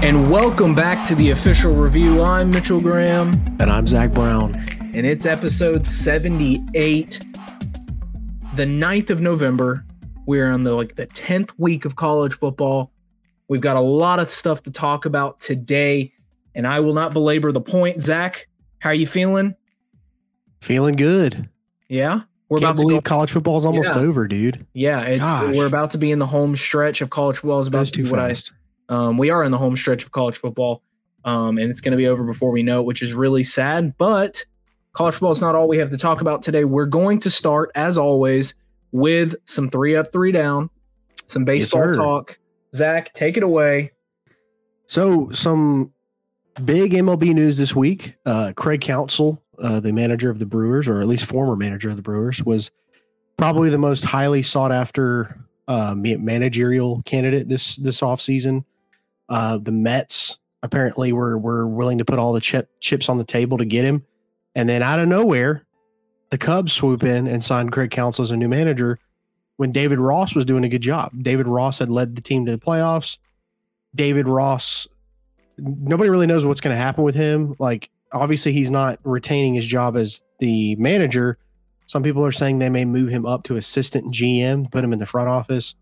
And welcome back to the official review. I'm Mitchell Graham. And I'm Zach Brown. And it's episode 78, the 9th of November. We're on the like the 10th week of college football. We've got a lot of stuff to talk about today, and I will not belabor the point. Zach, how are you feeling? Feeling good. Yeah. We're Can't about believe go- college football is almost yeah. over, dude. Yeah, it's Gosh. we're about to be in the home stretch of college football. Is about to too fast. I, um, we are in the home stretch of college football, um, and it's going to be over before we know it, which is really sad. But college football is not all we have to talk about today. We're going to start, as always, with some three up, three down, some baseball yes, talk. Zach, take it away. So, some big MLB news this week. Uh, Craig Counsell, uh, the manager of the Brewers, or at least former manager of the Brewers, was probably the most highly sought after uh, managerial candidate this this offseason. Uh, the Mets apparently were were willing to put all the chip, chips on the table to get him, and then out of nowhere, the Cubs swoop in and sign Craig Counsell as a new manager. When David Ross was doing a good job, David Ross had led the team to the playoffs. David Ross, nobody really knows what's going to happen with him. Like obviously he's not retaining his job as the manager. Some people are saying they may move him up to assistant GM, put him in the front office,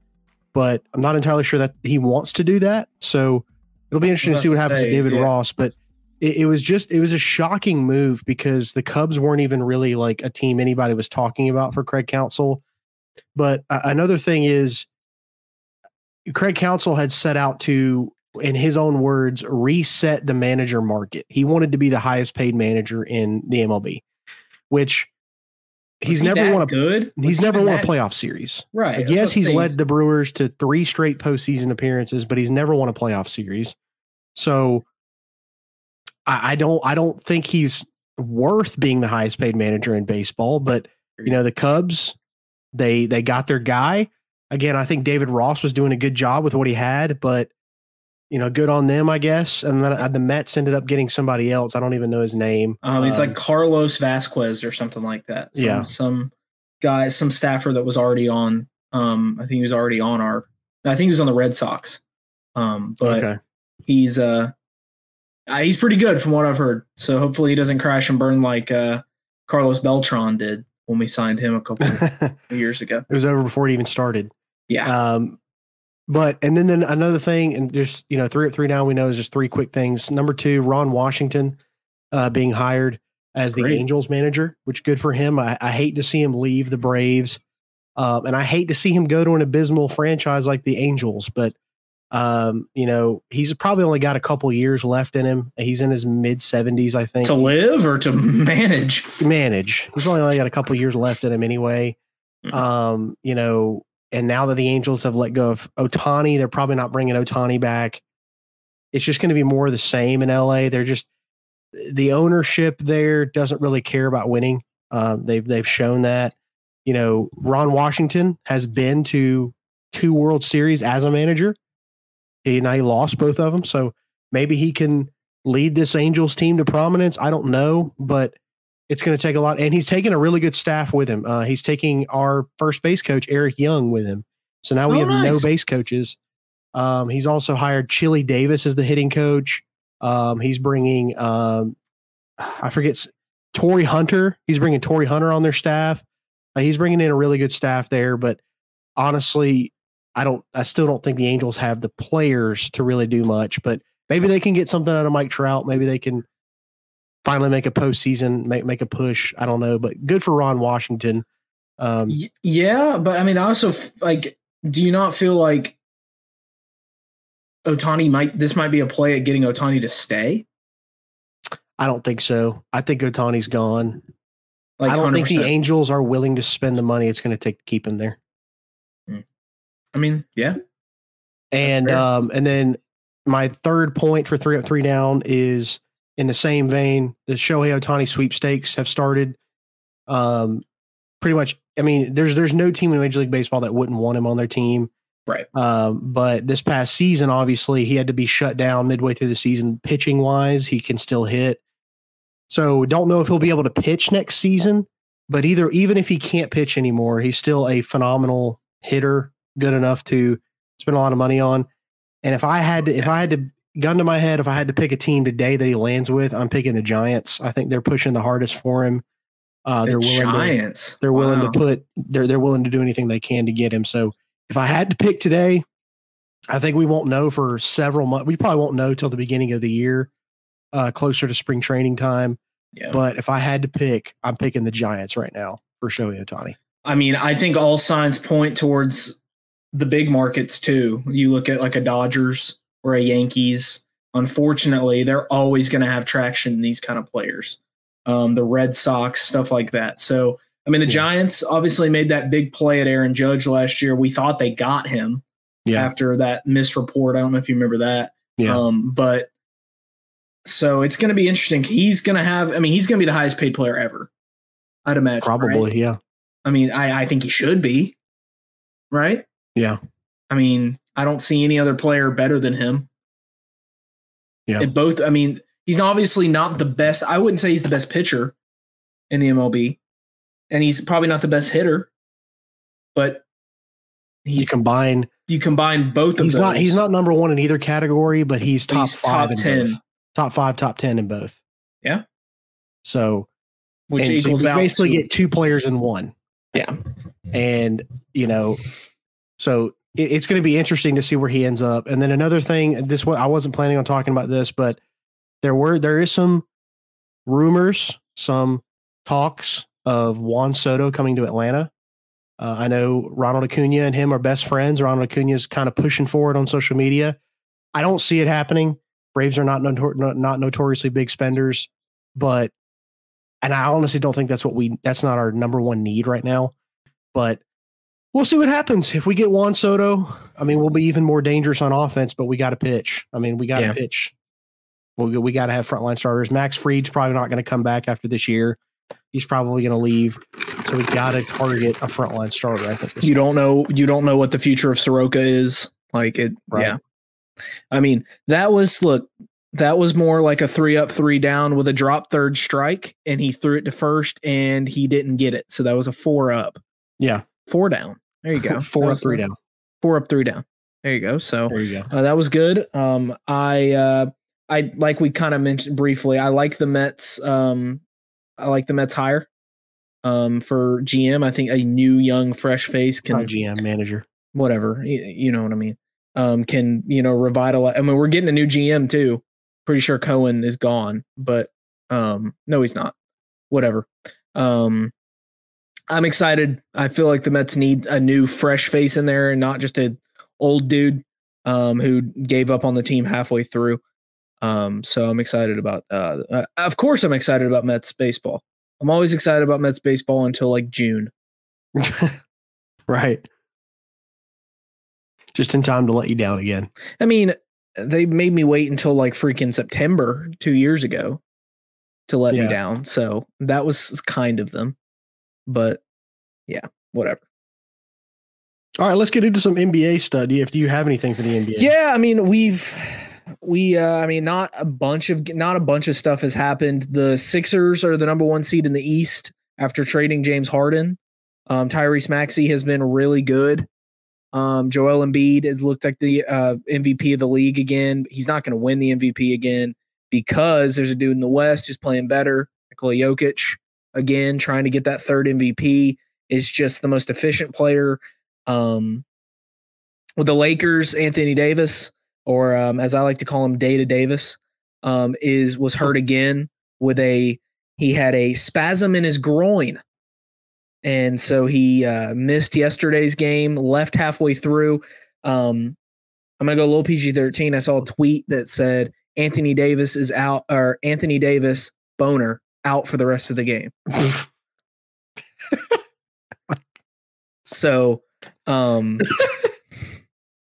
but I'm not entirely sure that he wants to do that. So it'll be interesting to see what happens to David yeah. Ross. But it, it was just it was a shocking move because the Cubs weren't even really like a team anybody was talking about for Craig Counsell. But uh, another thing is Craig Counsell had set out to in his own words, reset the manager market. He wanted to be the highest paid manager in the MLB, which he's he never won a good. He's never won a playoff series. Right. Like, yes, he's led the Brewers to three straight postseason appearances, but he's never won a playoff series. So I, I don't I don't think he's worth being the highest paid manager in baseball. But you know, the Cubs, they they got their guy. Again, I think David Ross was doing a good job with what he had, but you know, good on them, I guess. And then uh, the Mets ended up getting somebody else. I don't even know his name. Um, he's um, like Carlos Vasquez or something like that. Some, yeah, some guy, some staffer that was already on. Um, I think he was already on our. I think he was on the Red Sox. Um, but okay. he's uh, uh, he's pretty good from what I've heard. So hopefully he doesn't crash and burn like uh Carlos Beltran did when we signed him a couple years ago. It was over before it even started. Yeah. Um, but and then then another thing, and just you know, three three now we know is just three quick things. Number two, Ron Washington uh, being hired as the Great. Angels manager, which good for him. I, I hate to see him leave the Braves, um, and I hate to see him go to an abysmal franchise like the Angels. But um, you know, he's probably only got a couple years left in him. He's in his mid seventies, I think. To live or to manage? Manage. He's only, only got a couple years left in him anyway. Mm-hmm. Um, you know, and now that the Angels have let go of Ohtani, they're probably not bringing Ohtani back. It's just going to be more of the same in LA. They're just the ownership there doesn't really care about winning. Um, they've they've shown that. You know, Ron Washington has been to two World Series as a manager. He and I lost both of them, so maybe he can lead this Angels team to prominence. I don't know, but it's going to take a lot. And he's taking a really good staff with him. Uh, he's taking our first base coach, Eric Young, with him. So now we oh, have nice. no base coaches. Um, he's also hired Chili Davis as the hitting coach. Um, he's bringing, um, I forget, Torii Hunter. He's bringing Torii Hunter on their staff. Uh, he's bringing in a really good staff there. But honestly, I don't, I still don't think the Angels have the players to really do much. But maybe they can get something out of Mike Trout. Maybe they can finally make a postseason, make make a push. I don't know, but good for Ron Washington. Um, yeah, but I mean, I also like. Do you not feel like Ohtani might? This might be a play at getting Ohtani to stay. I don't think so. I think Ohtani's gone. Like I don't 100%. think the Angels are willing to spend the money it's going to take to keep him there. Hmm. I mean, yeah. And um, and then my third point for three up, three down is in the same vein, the Shohei Ohtani sweepstakes have started. Um, pretty much, I mean, there's there's no team in Major League Baseball that wouldn't want him on their team. Right. Um, but this past season, obviously, he had to be shut down midway through the season. Pitching wise, he can still hit. So don't know if he'll be able to pitch next season. But either even if he can't pitch anymore, he's still a phenomenal hitter, good enough to spend a lot of money on. And if I had to, if I had to gun to my head, if I had to pick a team today that he lands with, I'm picking the Giants. I think they're pushing the hardest for him. Uh, the they're willing Giants. To, they're wow. willing to put. They're they're willing to do anything they can to get him. So if I had to pick today, I think we won't know for several months. We probably won't know till the beginning of the year, uh, closer to spring training time. Yeah. But if I had to pick, I'm picking the Giants right now for Shohei Ohtani. I mean, I think all signs point towards the big markets too. You look at like a Dodgers or a Yankees. Unfortunately, they're always going to have traction in these kind of players. Um, the Red Sox, stuff like that. So, I mean, the Yeah. Giants obviously made that big play at Aaron Judge last year. We thought they got him Yeah. after that misreport. I don't know if you remember that. Yeah. Um, but so it's going to be interesting. He's going to have, I mean, he's going to be the highest paid player ever. I'd imagine. Probably, right? yeah. I mean, I, I think he should be, right? Yeah. I mean, I don't see any other player better than him. Yeah. It both, I mean, he's obviously not the best. I wouldn't say he's the best pitcher in the MLB, and he's probably not the best hitter, but You he's combine you combine both of he's those. not he's not number one in either category, but he's top he's five top 10, both. Top five, top ten in both. Yeah. So which and so equals you out basically to- get two players in one. Yeah. And you know, so it, it's going to be interesting to see where he ends up. And then another thing, this I wasn't planning on talking about this, but there were there is some rumors, some talks of Juan Soto coming to Atlanta. Uh, I know Ronald Acuna and him are best friends. Ronald Acuna is kind of pushing forward on social media. I don't see it happening. Braves are not notor- not not notoriously big spenders, but and I honestly don't think that's what we that's not our number one need right now. But we'll see what happens if we get Juan Soto. I mean, we'll be even more dangerous on offense, but we got to pitch. I mean, we got to Yeah. pitch. We we got to have frontline starters. Max Fried's probably not going to come back after this year. He's probably going to leave. So we got to target a frontline starter. I think. This you don't know you don't know what the future of Soroka is. Like it Right. yeah. I mean, that was look, that was more like a three up, three down with a drop third strike, and he threw it to first and he didn't get it. So that was a four up, Yeah, four down. There you go. four up, three down. Four up, three down. There you go. So There you go. uh, that was good. Um, I uh, I like we kind of mentioned briefly. I like the Mets. Um, I like the Mets higher. Um, for GM, I think a new, young, fresh face can Not GM manager. whatever you, you know what i mean um can you know revitalize i mean we're getting a new gm too pretty sure cohen is gone but um no he's not whatever um i'm excited i feel like the mets need a new fresh face in there and not just an old dude um who gave up on the team halfway through um so i'm excited about uh, uh of course i'm excited about mets baseball i'm always excited about mets baseball until like june right. Just in time to let you down again. I mean, they made me wait until like freaking September two years ago to let me down. So that was kind of them. But yeah, whatever. All right, let's get into some NBA study. If you have anything for the NBA? Yeah, I mean, we've we uh I mean not a bunch of not a bunch of stuff has happened. The Sixers are the number 1 seed in the East after trading James Harden. Um Tyrese Maxey has been really good. Um Joel Embiid has looked like the uh MVP of the league again. He's not going to win the MVP again because there's a dude in the West who's playing better, Nikola Jokic again trying to get that third MVP is just the most efficient player um with the Lakers, Anthony Davis, or um, as I like to call him, Data Davis, um, is was hurt again with a he had a spasm in his groin, and so he uh, missed yesterday's game. Left halfway through. Um, I'm gonna go low PG thirteen. I saw a tweet that said Anthony Davis is out, or Anthony Davis boner out for the rest of the game. So, um,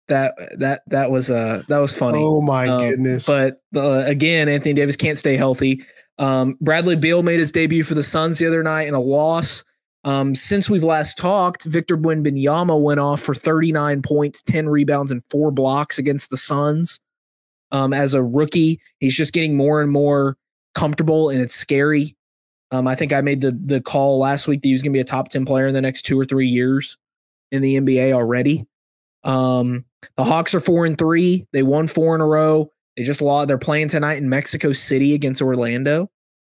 that that that was uh that was funny. Oh my Um, goodness. But uh, again, Anthony Davis can't stay healthy. Um, Bradley Beal made his debut for the Suns the other night in a loss. Um, since we've last talked, Victor Wembanyama went off for 39 points, 10 rebounds, and four blocks against the Suns. Um, as a rookie, he's just getting more and more comfortable, and it's scary. Um, I think I made the the call last week that he was going to be a top 10 player in the next two or three years in the NBA already. Um, the Hawks are four and three. They won four in a row. They just lost. They're playing tonight in Mexico City against Orlando.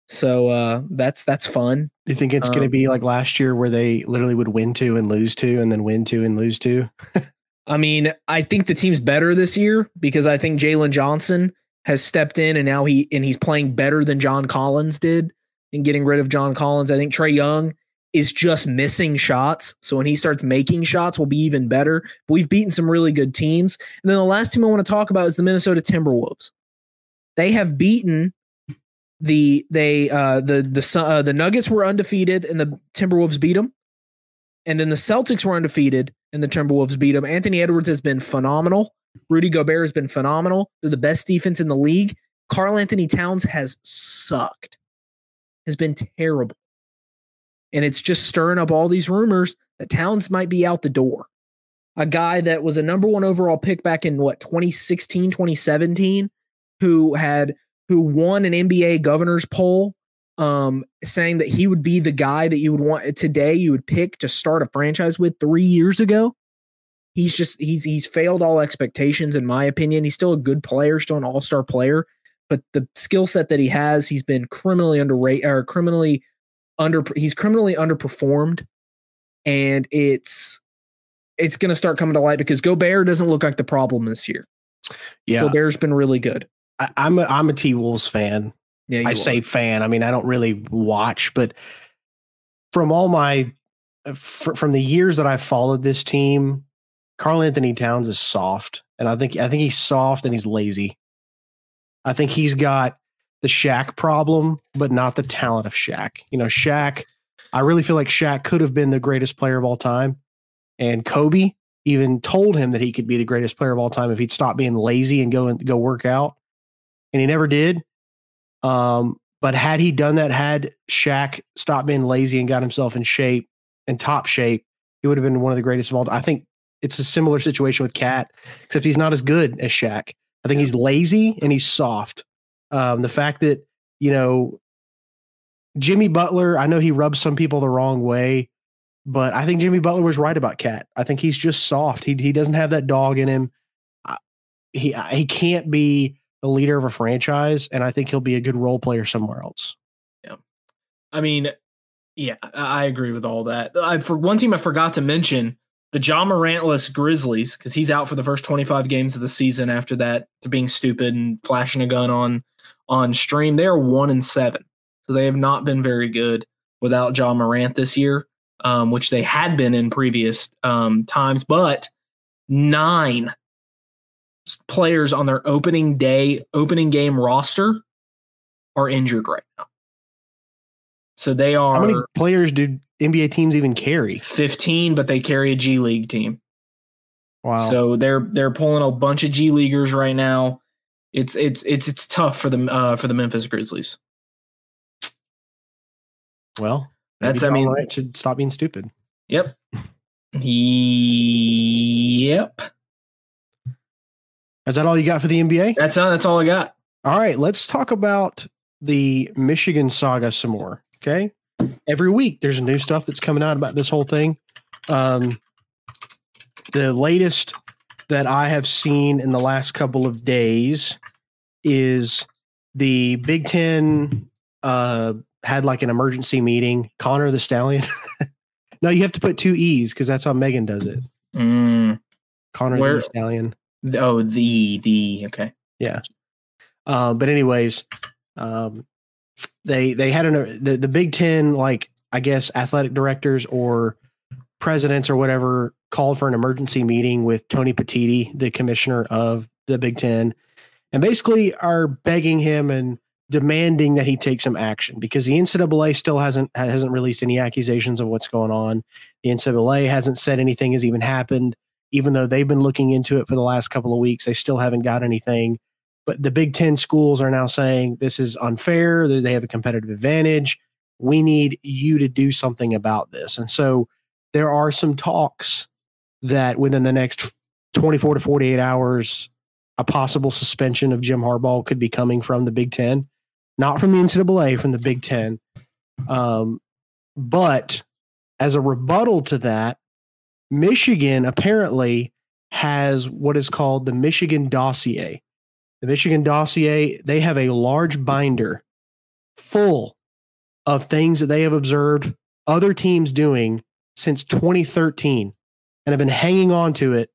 So uh, that's that's fun. Do you think it's um, going to be like last year where they literally would win two and lose two and then win two and lose two? I mean, I think the team's better this year because I think Jalen Johnson has stepped in and now he and he's playing better than John Collins did in getting rid of John Collins. I think Trae Young is just missing shots. So when he starts making shots, we'll be even better. But we've beaten some really good teams. And then the last team I want to talk about is the Minnesota Timberwolves. They have beaten the they uh the the uh, the Nuggets were undefeated and the Timberwolves beat them. And then the Celtics were undefeated and the Timberwolves beat them. Anthony Edwards has been phenomenal. Rudy Gobert has been phenomenal. They're the best defense in the league. Karl-Anthony Towns has sucked. Has been terrible. And it's just stirring up all these rumors that Towns might be out the door. A guy that was a number 1 overall pick back in what 2016, 2017 who had who won an NBA governors poll um, saying that he would be the guy that you would want today you would pick to start a franchise with 3 years ago. He's just he's he's failed all expectations in my opinion. He's still a good player, still an all-star player, but the skill set that he has, he's been criminally underrated or criminally under he's criminally underperformed and it's it's going to start coming to light because Gobert doesn't look like the problem this year. Yeah. Gobert's been really good. I, am a, I'm a T Wolves fan. Yeah, I are. say fan. I mean, I don't really watch, but from all my uh, from the years that I've followed this team, Karl-Anthony Towns is soft, and I think I think he's soft and he's lazy. I think he's got the Shaq problem, but not the talent of Shaq. You know, Shaq. I really feel like Shaq could have been the greatest player of all time, and Kobe even told him that he could be the greatest player of all time if he'd stop being lazy and go and go work out and he never did. Um, but had he done that, had Shaq stopped being lazy and got himself in shape and top shape, he would have been one of the greatest of all. I think it's a similar situation with KAT, except he's not as good as Shaq. I think he's lazy and he's soft. Um, the fact that you know Jimmy Butler, I know he rubs some people the wrong way, but I think Jimmy Butler was right about KAT. I think he's just soft. He he doesn't have that dog in him. He he can't be the leader of a franchise, and I think he'll be a good role player somewhere else. Yeah, I mean, yeah, I agree with all that. I, for one team, I forgot to mention the John Morantless Grizzlies because he's out for the first 25 games of the season. After that, to being stupid and flashing a gun on on stream, they are one and seven, so they have not been very good without Ja Morant this year, um, which they had been in previous um, times, but nine players on their opening day, opening game roster are injured right now. So they are. How many players do NBA teams even carry? 15, but they carry a G League team. Wow. So they're they're pulling a bunch of G leaguers right now. It's it's it's it's tough for the uh, for the Memphis Grizzlies. Well, that's I mean, right should stop being stupid. Yep. yep. Is that all you got for the NBA? That's all, that's all I got. All right, let's talk about the Michigan saga some more. Okay. Every week there's new stuff that's coming out about this whole thing. Um, the latest that I have seen in the last couple of days is the Big Ten uh, had like an emergency meeting. Connor the Stallion. no, you have to put two E's because that's how Megan does it. Mm. Connor Where, the Stallion. Oh, the the okay. Yeah. Um, but anyways, um, they they had an the, the Big Ten like I guess athletic directors or presidents or whatever called for an emergency meeting with Tony Petitti, the commissioner of the Big Ten, and basically are begging him and demanding that he take some action because the NCAA still hasn't hasn't released any accusations of what's going on. The NCAA hasn't said anything has even happened even though they've been looking into it for the last couple of weeks, they still haven't got anything. But the Big Ten schools are now saying this is unfair. They have a competitive advantage. We need you to do something about this. And so there are some talks that within the next 24 to 48 hours, a possible suspension of Jim Harbaugh could be coming from the Big Ten, not from the NCAA, from the Big Ten. Um, but as a rebuttal to that, Michigan apparently has what is called the Michigan dossier. The Michigan dossier, they have a large binder full of things that they have observed other teams doing since 2013 and have been hanging on to it.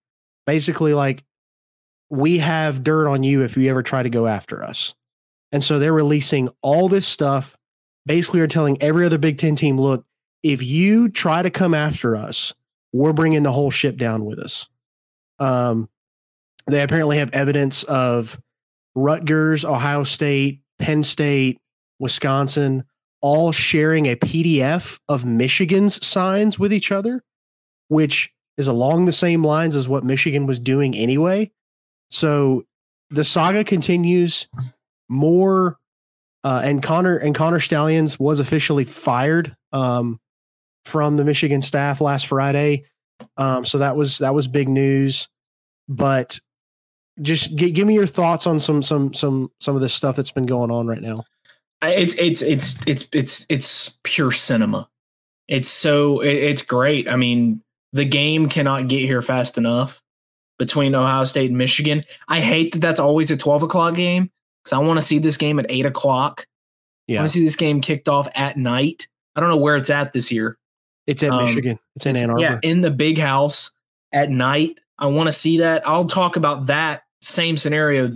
Basically, like, we have dirt on you if you ever try to go after us. And so they're releasing all this stuff. Basically, are telling every other Big Ten team, look, if you try to come after us, we're bringing the whole ship down with us. Um, they apparently have evidence of Rutgers, Ohio State, Penn State, Wisconsin, all sharing a PDF of Michigan's signs with each other, which is along the same lines as what Michigan was doing anyway. So the saga continues. More uh, and Connor and Connor Stalions was officially fired um, from the Michigan staff last Friday. Um, so that was that was big news. But just g- give me your thoughts on some some some some of this stuff that's been going on right now. It's it's it's it's it's it's pure cinema. It's so it's great. I mean, the game cannot get here fast enough between Ohio State and Michigan. I hate that that's always a twelve o'clock game because I want to see this game at eight o'clock. Yeah. I want to see this game kicked off at night. I don't know where it's at this year. It's at um, Michigan. It's in it's, Ann Arbor. Yeah, in the big house at night. I want to see that. I'll talk about that same scenario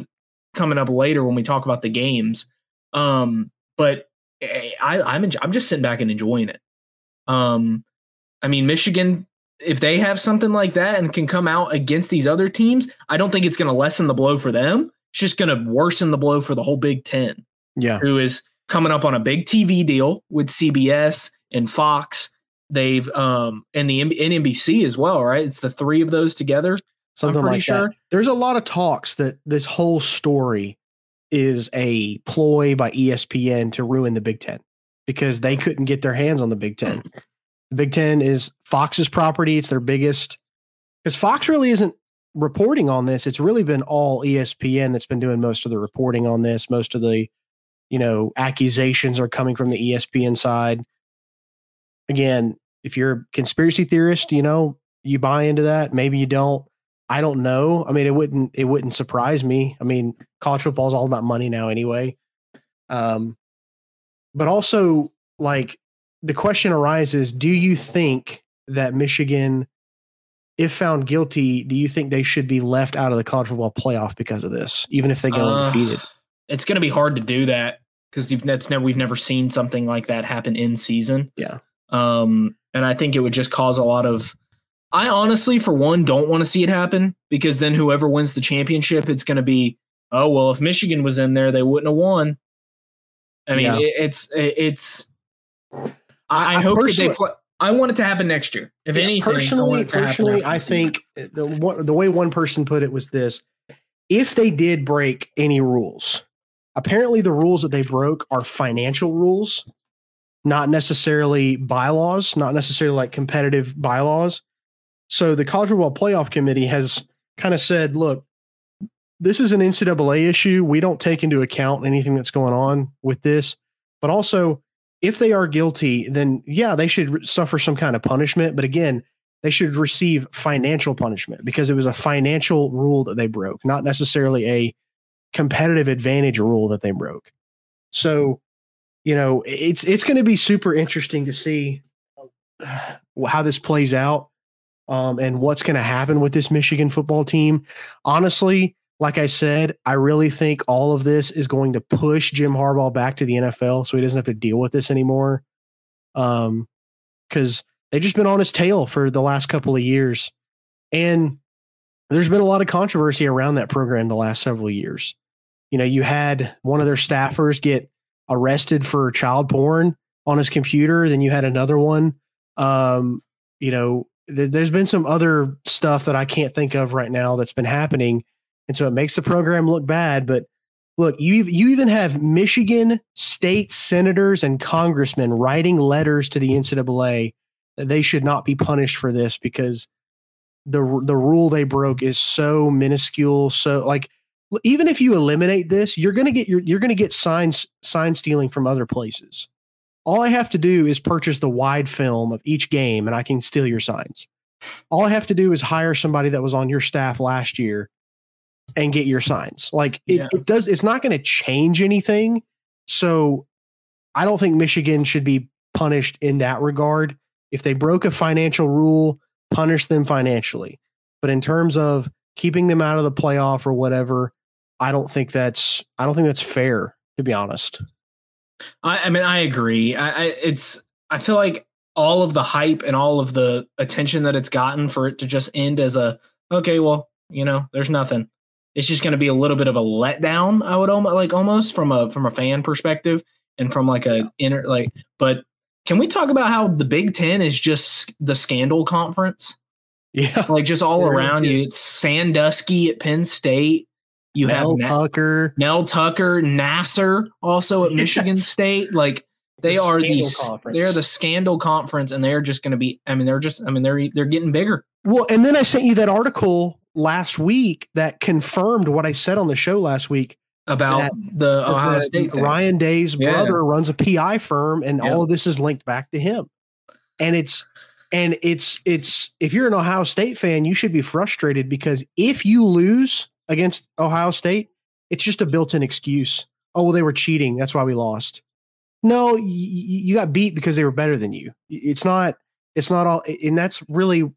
coming up later when we talk about the games. Um, but eh, I, I'm I'm just sitting back and enjoying it. Um, I mean, Michigan, if they have something like that and can come out against these other teams, I don't think it's going to lessen the blow for them. It's just going to worsen the blow for the whole Big Ten. Yeah, who is coming up on a big TV deal with CBS and Fox. They've um and the NBC as well, right? It's the three of those together. Something like sure. that. There's a lot of talks that this whole story is a ploy by ESPN to ruin the Big Ten because they couldn't get their hands on the Big Ten. The Big Ten is Fox's property. It's their biggest because Fox really isn't reporting on this. It's really been all ESPN that's been doing most of the reporting on this. Most of the, you know, accusations are coming from the ESPN side. Again, if you're a conspiracy theorist, you know, you buy into that. Maybe you don't. I don't know. I mean, it wouldn't it wouldn't surprise me. I mean, college football is all about money now anyway. Um, but also like the question arises: Do you think that Michigan, if found guilty, do you think they should be left out of the college football playoff because of this, even if they go uh, undefeated? It's going to be hard to do that because that's never we've never seen something like that happen in season. Yeah. Um, and I think it would just cause a lot of I honestly, for one, don't want to see it happen because then whoever wins the championship, it's going to be, oh well, if Michigan was in there, they wouldn't have won. I mean, yeah. it, it's it's. I, I hope they play. I want it to happen next year. If yeah, anything, personally, I personally, I think the the way one person put it was this: if they did break any rules, apparently the rules that they broke are financial rules, not necessarily bylaws, not necessarily like competitive bylaws. So the college football playoff committee has kind of said, look, this is an NCAA issue. We don't take into account anything that's going on with this. But also, if they are guilty, then yeah, they should suffer some kind of punishment. But again, they should receive financial punishment because it was a financial rule that they broke, not necessarily a competitive advantage rule that they broke. So, you know, it's it's going to be super interesting to see uh, how this plays out um, and what's going to happen with this Michigan football team. Honestly, like I said, I really think all of this is going to push Jim Harbaugh back to the NFL so he doesn't have to deal with this anymore. Um, because they've just been on his tail for the last couple of years. And there's been a lot of controversy around that program the last several years. You know, you had one of their staffers get arrested for child porn on his computer, then you had another one um, you know, there's been some other stuff that I can't think of right now that's been happening, and so it makes the program look bad. But look, you you even have Michigan state senators and congressmen writing letters to the NCAA that they should not be punished for this because the the rule they broke is so minuscule. So like even if you eliminate this, you're gonna get your you're gonna get signs sign stealing from other places. All I have to do is purchase the wide film of each game and I can steal your signs. All I have to do is hire somebody that was on your staff last year and get your signs. Like it, yeah. it does, it's not going to change anything. So I don't think Michigan should be punished in that regard. If they broke a financial rule, punish them financially. But in terms of keeping them out of the playoff or whatever, I don't think that's I don't think that's fair to be honest. I, I mean, I agree. I, I, it's I feel like all of the hype and all of the attention that it's gotten for it to just end as a okay, well, you know, there's nothing. It's just going to be a little bit of a letdown. I would almost like almost from a from a fan perspective and from like a inner like. But can we talk about how the Big Ten is just the scandal conference? Yeah, like just all around you. It's Sandusky at Penn State. You Mel have Tucker, Mel Tucker, Nassar also at yes. Michigan State. Like they the are the they're the scandal conference, and they're just going to be. I mean, they're just. I mean, they're they're getting bigger. Well, and then I sent you that article last week that confirmed what I said on the show last week about the Ohio the, State. Thing. Ryan Day's brother runs a PI firm, and all of this is linked back to him. And it's and it's it's if you're an Ohio State fan, you should be frustrated because if you lose against Ohio State, it's just a built-in excuse. Oh well, they were cheating. That's why we lost. No, you, you got beat because they were better than you. It's not. It's not all, and that's really.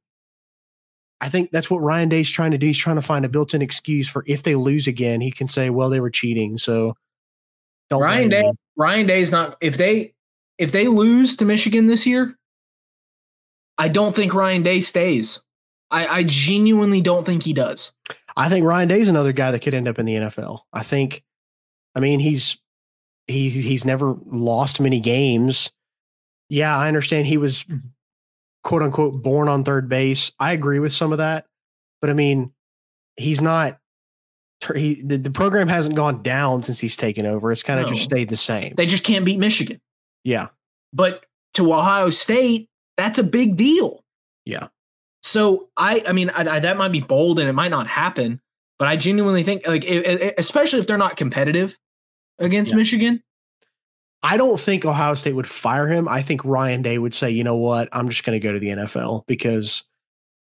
I think that's what Ryan Day's trying to do. He's trying to find a built-in excuse for if they lose again, he can say, "Well, they were cheating." So, don't Ryan Day. Me. Ryan Day's not. If they if they lose to Michigan this year, I don't think Ryan Day stays. I, I genuinely don't think he does. I think Ryan Day's another guy that could end up in the NFL. I think, I mean, he's he he's never lost many games. Yeah, I understand he was quote unquote born on third base. I agree with some of that, but I mean, he's not. He the, the program hasn't gone down since he's taken over. It's kind of no. just stayed the same. They just can't beat Michigan. Yeah, but to Ohio State, that's a big deal. Yeah. So I, I mean, I, I, that might be bold and it might not happen, but I genuinely think, like, it, it, especially if they're not competitive against yeah. Michigan. I don't think Ohio State would fire him. I think Ryan Day would say, you know what, I'm just going to go to the NFL because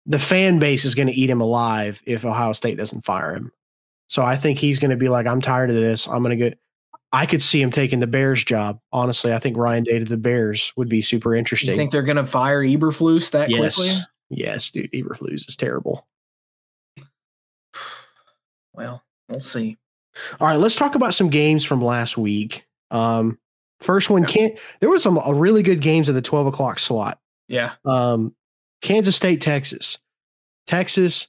the fan base is going to eat him alive if Ohio State doesn't fire him. So I think he's going to be like, I'm tired of this. I'm going to get. I could see him taking the Bears job. Honestly, I think Ryan Day to the Bears would be super interesting. You think they're going to fire Eberflus that yes. quickly? Yes, dude, Eberflus is terrible. Well, we'll see. All right, let's talk about some games from last week. Um, first one, can't. there was some really good games at the twelve o'clock slot. Yeah. Um, Kansas State, Texas, Texas.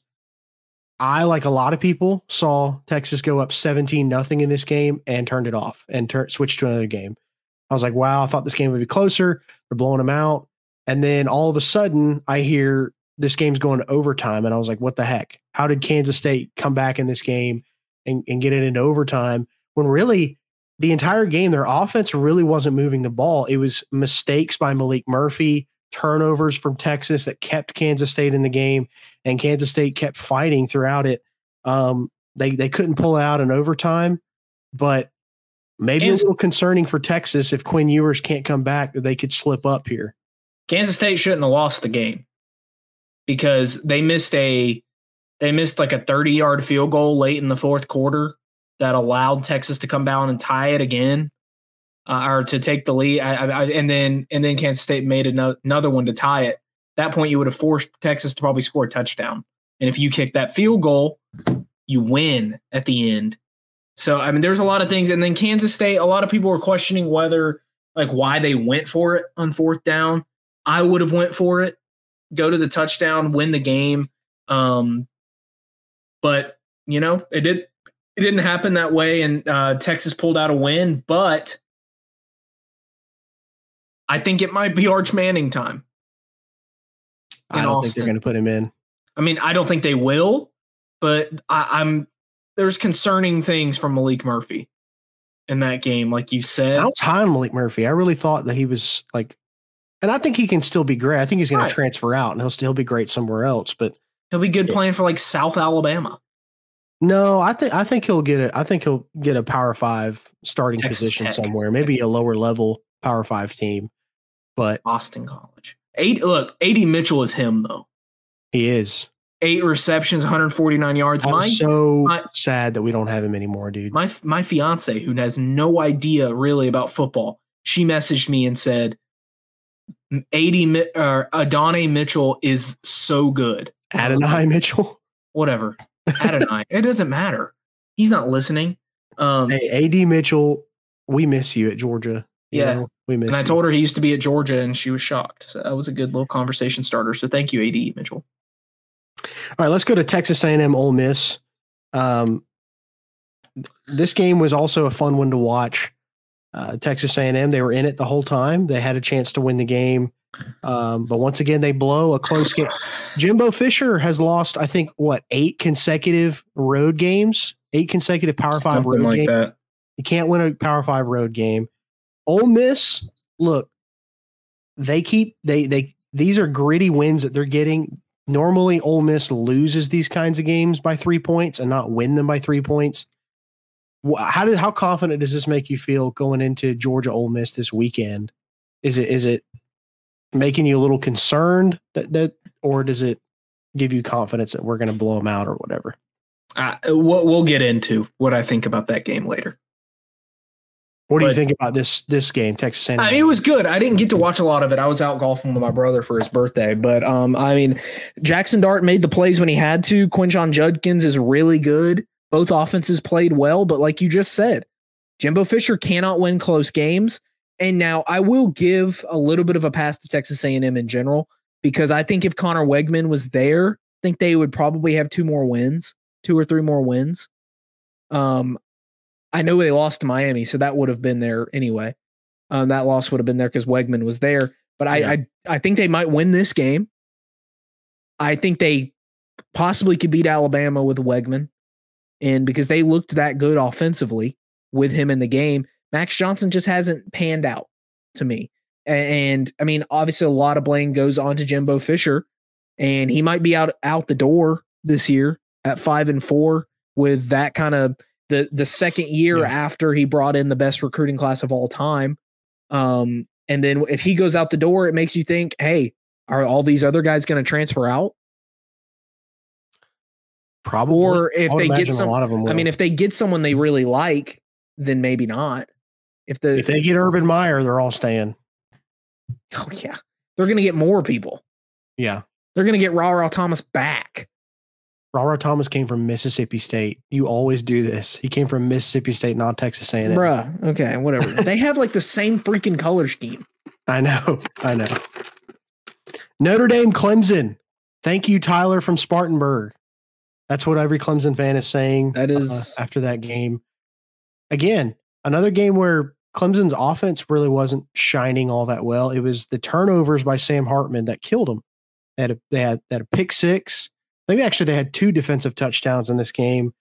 I like a lot of people saw Texas go up seventeen nothing in this game and turned it off and tur- switched to another game. I was like, wow, I thought this game would be closer. They're blowing them out. And then all of a sudden, I hear this game's going to overtime. And I was like, what the heck? How did Kansas State come back in this game and, and get it into overtime when really the entire game, their offense really wasn't moving the ball? It was mistakes by Maalik Murphy, turnovers from Texas that kept Kansas State in the game, and Kansas State kept fighting throughout it. Um, they they couldn't pull out an overtime, but maybe Kansas, a little concerning for Texas if Quinn Ewers can't come back that they could slip up here. Kansas State shouldn't have lost the game because they missed a they missed like a 30 yard field goal late in the fourth quarter that allowed Texas to come down and tie it again uh, or to take the lead. I, I, and then and then Kansas State made another, another one to tie it. At that point, you would have forced Texas to probably score a touchdown. And if you kick that field goal, you win at the end. So I mean, there's a lot of things. And then Kansas State, a lot of people were questioning whether like why they went for it on fourth down. I would have went for it, go to the touchdown, win the game. Um, but you know, it did it didn't happen that way, and uh, Texas pulled out a win. But I think it might be Arch Manning time. I don't Austin. think they're going to put him in. I mean, I don't think they will, but I, I'm there's concerning things from Maalik Murphy in that game, like you said. High on Maalik Murphy. I really thought that he was like and I think he can still be great. I think he's going right. to transfer out and he'll still be great somewhere else. But he'll be good yeah. playing for like South Alabama. No, I think I think he'll get a I think he'll get a Power Five starting Texas position Tech. somewhere, maybe Texas. a lower level Power Five team. But Austin College. Eight look, AD Mitchell is him though. He is. eight receptions, 149 yards. I'm my, so my, sad that we don't have him anymore, dude. My my fiance, who has no idea really about football, she messaged me and said, "80 or uh, Adonai Mitchell is so good." Adonai Mitchell, whatever. Adonai, it doesn't matter. He's not listening. Um, hey, AD Mitchell, we miss you at Georgia. yeah, know, we miss. And I told her he used to be at Georgia, and she was shocked. So that was a good little conversation starter. So thank you, AD Mitchell. All right, let's go to Texas A&M Ole Miss. Um, this game was also a fun one to watch. Uh, Texas A&M, they were in it the whole time. They had a chance to win the game, um, but once again, they blow a close game. Jimbo Fisher has lost, I think, what eight consecutive road games, eight consecutive Power Five Something road like games. That. You can't win a Power Five road game. Ole Miss, look, they keep they they these are gritty wins that they're getting normally Ole Miss loses these kinds of games by three points and not win them by three points. How did how confident does this make you feel going into Georgia Ole Miss this weekend? Is it is it making you a little concerned that that or does it give you confidence that we're going to blow them out or whatever? Uh, we'll, we'll get into what I think about that game later. What do but, you think about this this game, Texas A&M? I mean, it was good. I didn't get to watch a lot of it. I was out golfing with my brother for his birthday, but um, I mean, Jackson Dart made the plays when he had to. Quinshon Judkins is really good. Both offenses played well, but like you just said, Jimbo Fisher cannot win close games. And now I will give a little bit of a pass to Texas A&M in general because I think if Conner Weigman was there, I think they would probably have two more wins, two or three more wins. Um, I know they lost to Miami, so that would have been there anyway. Um, that loss would have been there because Wegman was there. But I, yeah. I, I think they might win this game. I think they possibly could beat Alabama with Weigman, and because they looked that good offensively with him in the game, Max Johnson just hasn't panned out to me. And, I mean, obviously, a lot of blame goes on to Jimbo Fisher, and he might be out out the door this year at five and four with that kind of the the second year yeah. after he brought in the best recruiting class of all time. Um, and then if he goes out the door, it makes you think, hey, are all these other guys going to transfer out? Probably. Or if they get some, a lot of them will. I mean, if they get someone they really like, then maybe not. If the if they get Urban Meyer, they're all staying. Oh yeah, they're going to get more people. Yeah, they're going to get Ra Thomas back. Ra Thomas came from Mississippi State. You always do this. He came from Mississippi State, not Texas A&M. Bruh. Okay, whatever. they have like the same freaking color scheme. I know. I know. Notre Dame, Clemson. Thank you, Tyler from Spartanburg. That's what every Clemson fan is saying. That is uh, after that game. Again, another game where Clemson's offense really wasn't shining all that well. It was the turnovers by Sam Hartman that killed them. They had a, they had, they had a pick six I think actually they had two defensive touchdowns in this game.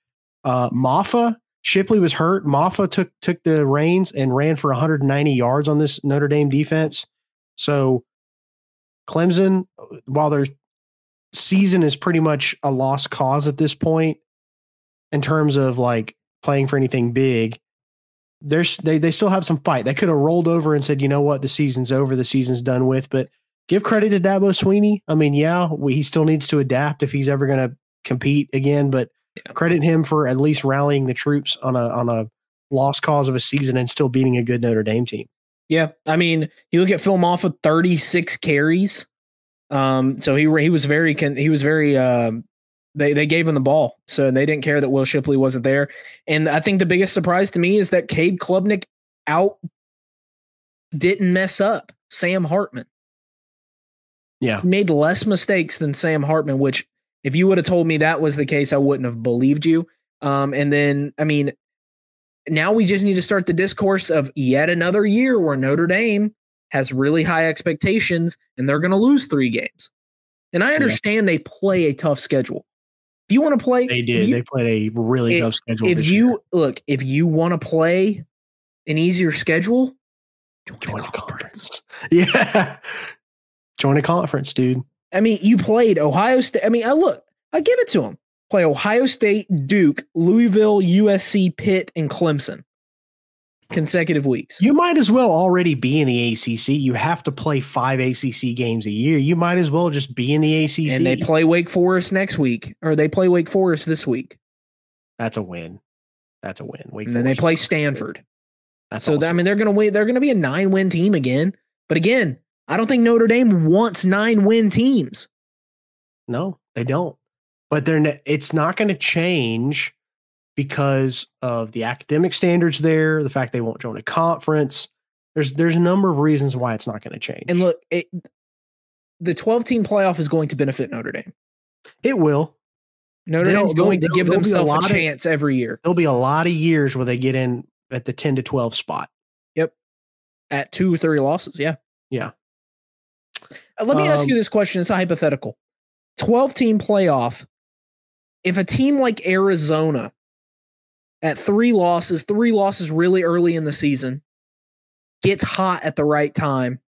Uh, Mafah Shipley was hurt. Mafah took took the reins and ran for 190 yards on this Notre Dame defense. So Clemson, while their season is pretty much a lost cause at this point, in terms of like playing for anything big, there's they they still have some fight. They could have rolled over and said, you know what, the season's over, the season's done with. But give credit to Dabo Swinney. I mean, yeah, we, he still needs to adapt if he's ever going to compete again, but yeah. credit him for at least rallying the troops on a on a lost cause of a season and still beating a good Notre Dame team. Yeah, I mean, you look at Phil thirty six carries. Um, so he he was very he was very um, they they gave him the ball, so they didn't care that Will Shipley wasn't there. And I think the biggest surprise to me is that Cade Klubnik out didn't mess up Sam Hartman. Yeah. He made less mistakes than Sam Hartman, which if you would have told me that was the case, I wouldn't have believed you. Um, and then, I mean, now we just need to start the discourse of yet another year where Notre Dame has really high expectations and they're going to lose three games. And I understand yeah. they play a tough schedule. If you want to play, they did. You, they played a really tough schedule. If you year. look, if you want to play an easier schedule, join, join the conference. conference. Yeah. Join a conference, dude. I mean, you played Ohio State. I mean, I look, I give it to them. Play Ohio State, Duke, Louisville, USC, Pitt, and Clemson. Consecutive weeks. You might as well already be in the ACC. You have to play five ACC games a year. You might as well just be in the ACC. And they play Wake Forest next week, or they play Wake Forest this week. That's a win. That's a win. Wake and then Forest they play Stanford. That's so awesome. I mean they're gonna win. They're gonna be a nine win team again. But again, I don't think Notre Dame wants nine win teams. No, they don't. But they're it's not going to change because of the academic standards there, the fact they won't join a conference. There's there's a number of reasons why it's not going to change. And look, it, the 12 team playoff is going to benefit Notre Dame. It will. Notre Dame's going to give themselves a, a chance of, every year. There'll be a lot of years where they get in at the 10 to 12 spot. Yep. At two or three losses. Yeah. Yeah. Uh, let me um, ask you this question. It's a hypothetical 12 team playoff. If a team like Arizona at three losses, three losses really early in the season, gets hot at the right time,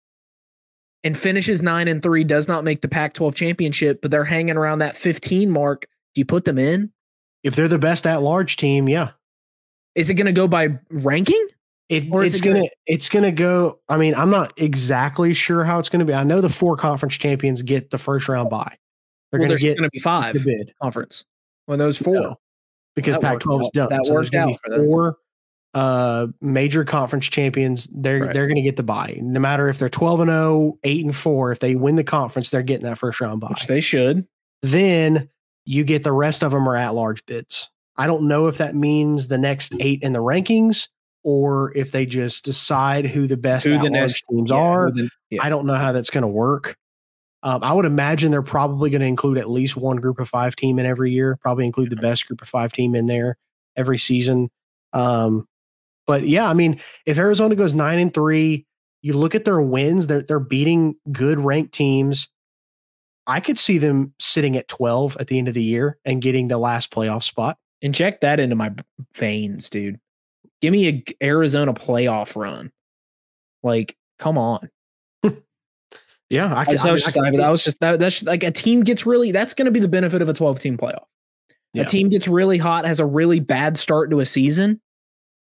and finishes nine and three, does not make the Pac 12 championship, but they're hanging around that 15 mark, do you put them in? If they're the best at large team, yeah. Is it going to go by ranking? It, it's it gonna, gonna it's gonna go. I mean, I'm not exactly sure how it's gonna be. I know the four conference champions get the first round bye. They're well, gonna get gonna be five the bid conference when those four no, because Pac-12 is done. That so worked out for four uh, major conference champions. They're right. they're gonna get the bye. No matter if they're 12 and 0, 8 and 4. If they win the conference, they're getting that first round bye. Which they should. Then you get the rest of them are at large bids. I don't know if that means the next eight in the rankings or if they just decide who the best who the next teams yeah, are. The, yeah. I don't know how that's going to work. Um, I would imagine they're probably going to include at least one group of five team in every year. Probably include the best group of five team in there every season. Um, but yeah, I mean, if Arizona goes nine and three, you look at their wins; they're they're beating good ranked teams. I could see them sitting at twelve at the end of the year and getting the last playoff spot. Inject that into my veins, dude. Give me a Arizona playoff run. Like, come on. Yeah, I, can, I, was, I, mean, that was just that, that's like a team gets really. That's going to be the benefit of a twelve team playoff. Yeah. A team gets really hot, has a really bad start to a season.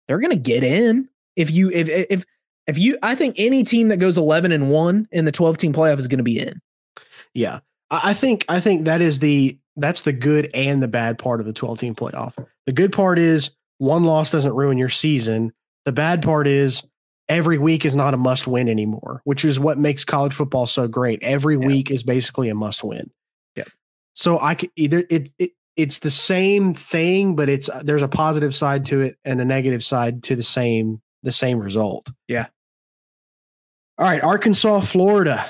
They're going to get in if you if if if you. I think any team that goes eleven and one in the twelve team playoff is going to be in. Yeah, I think I think that is the that's the good and the bad part of the twelve team playoff. The good part is one loss doesn't ruin your season. The bad part is every week is not a must win anymore, which is what makes college football so great. Every yeah. week is basically a must win. Yeah. So I could either it, it it's the same thing, but it's there's a positive side to it and a negative side to the same the same result. Yeah. All right, Arkansas, Florida.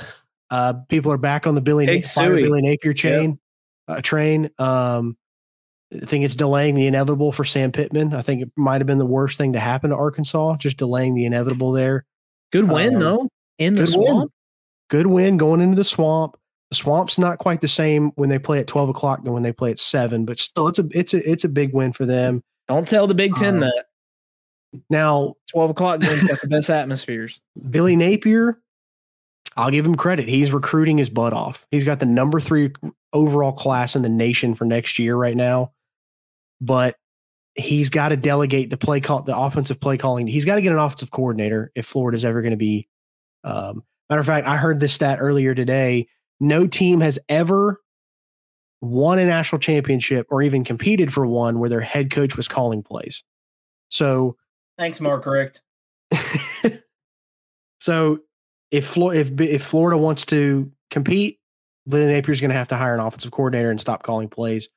Uh, people are back on the Billy, Billy Napier chain yep. uh, train. Um, I think it's delaying the inevitable for Sam Pittman. I think it might have been the worst thing to happen to Arkansas, just delaying the inevitable there. Good win um, though in the swamp. Win. Good win going into the swamp. The swamp's not quite the same when they play at twelve o'clock than when they play at seven, but still, it's a it's a it's a big win for them. Don't tell the Big Ten um, that. Now, twelve o'clock games got the best atmospheres. Billy Napier, I'll give him credit. He's recruiting his butt off. He's got the number three overall class in the nation for next year right now but he's got to delegate the play call, the offensive play calling. He's got to get an offensive coordinator if Florida's ever going to be. Um, matter of fact, I heard this stat earlier today. No team has ever won a national championship or even competed for one where their head coach was calling plays. So, thanks, Mark Richt. so, if Flo- if if Florida wants to compete, Billy Napier's going to have to hire an offensive coordinator and stop calling plays.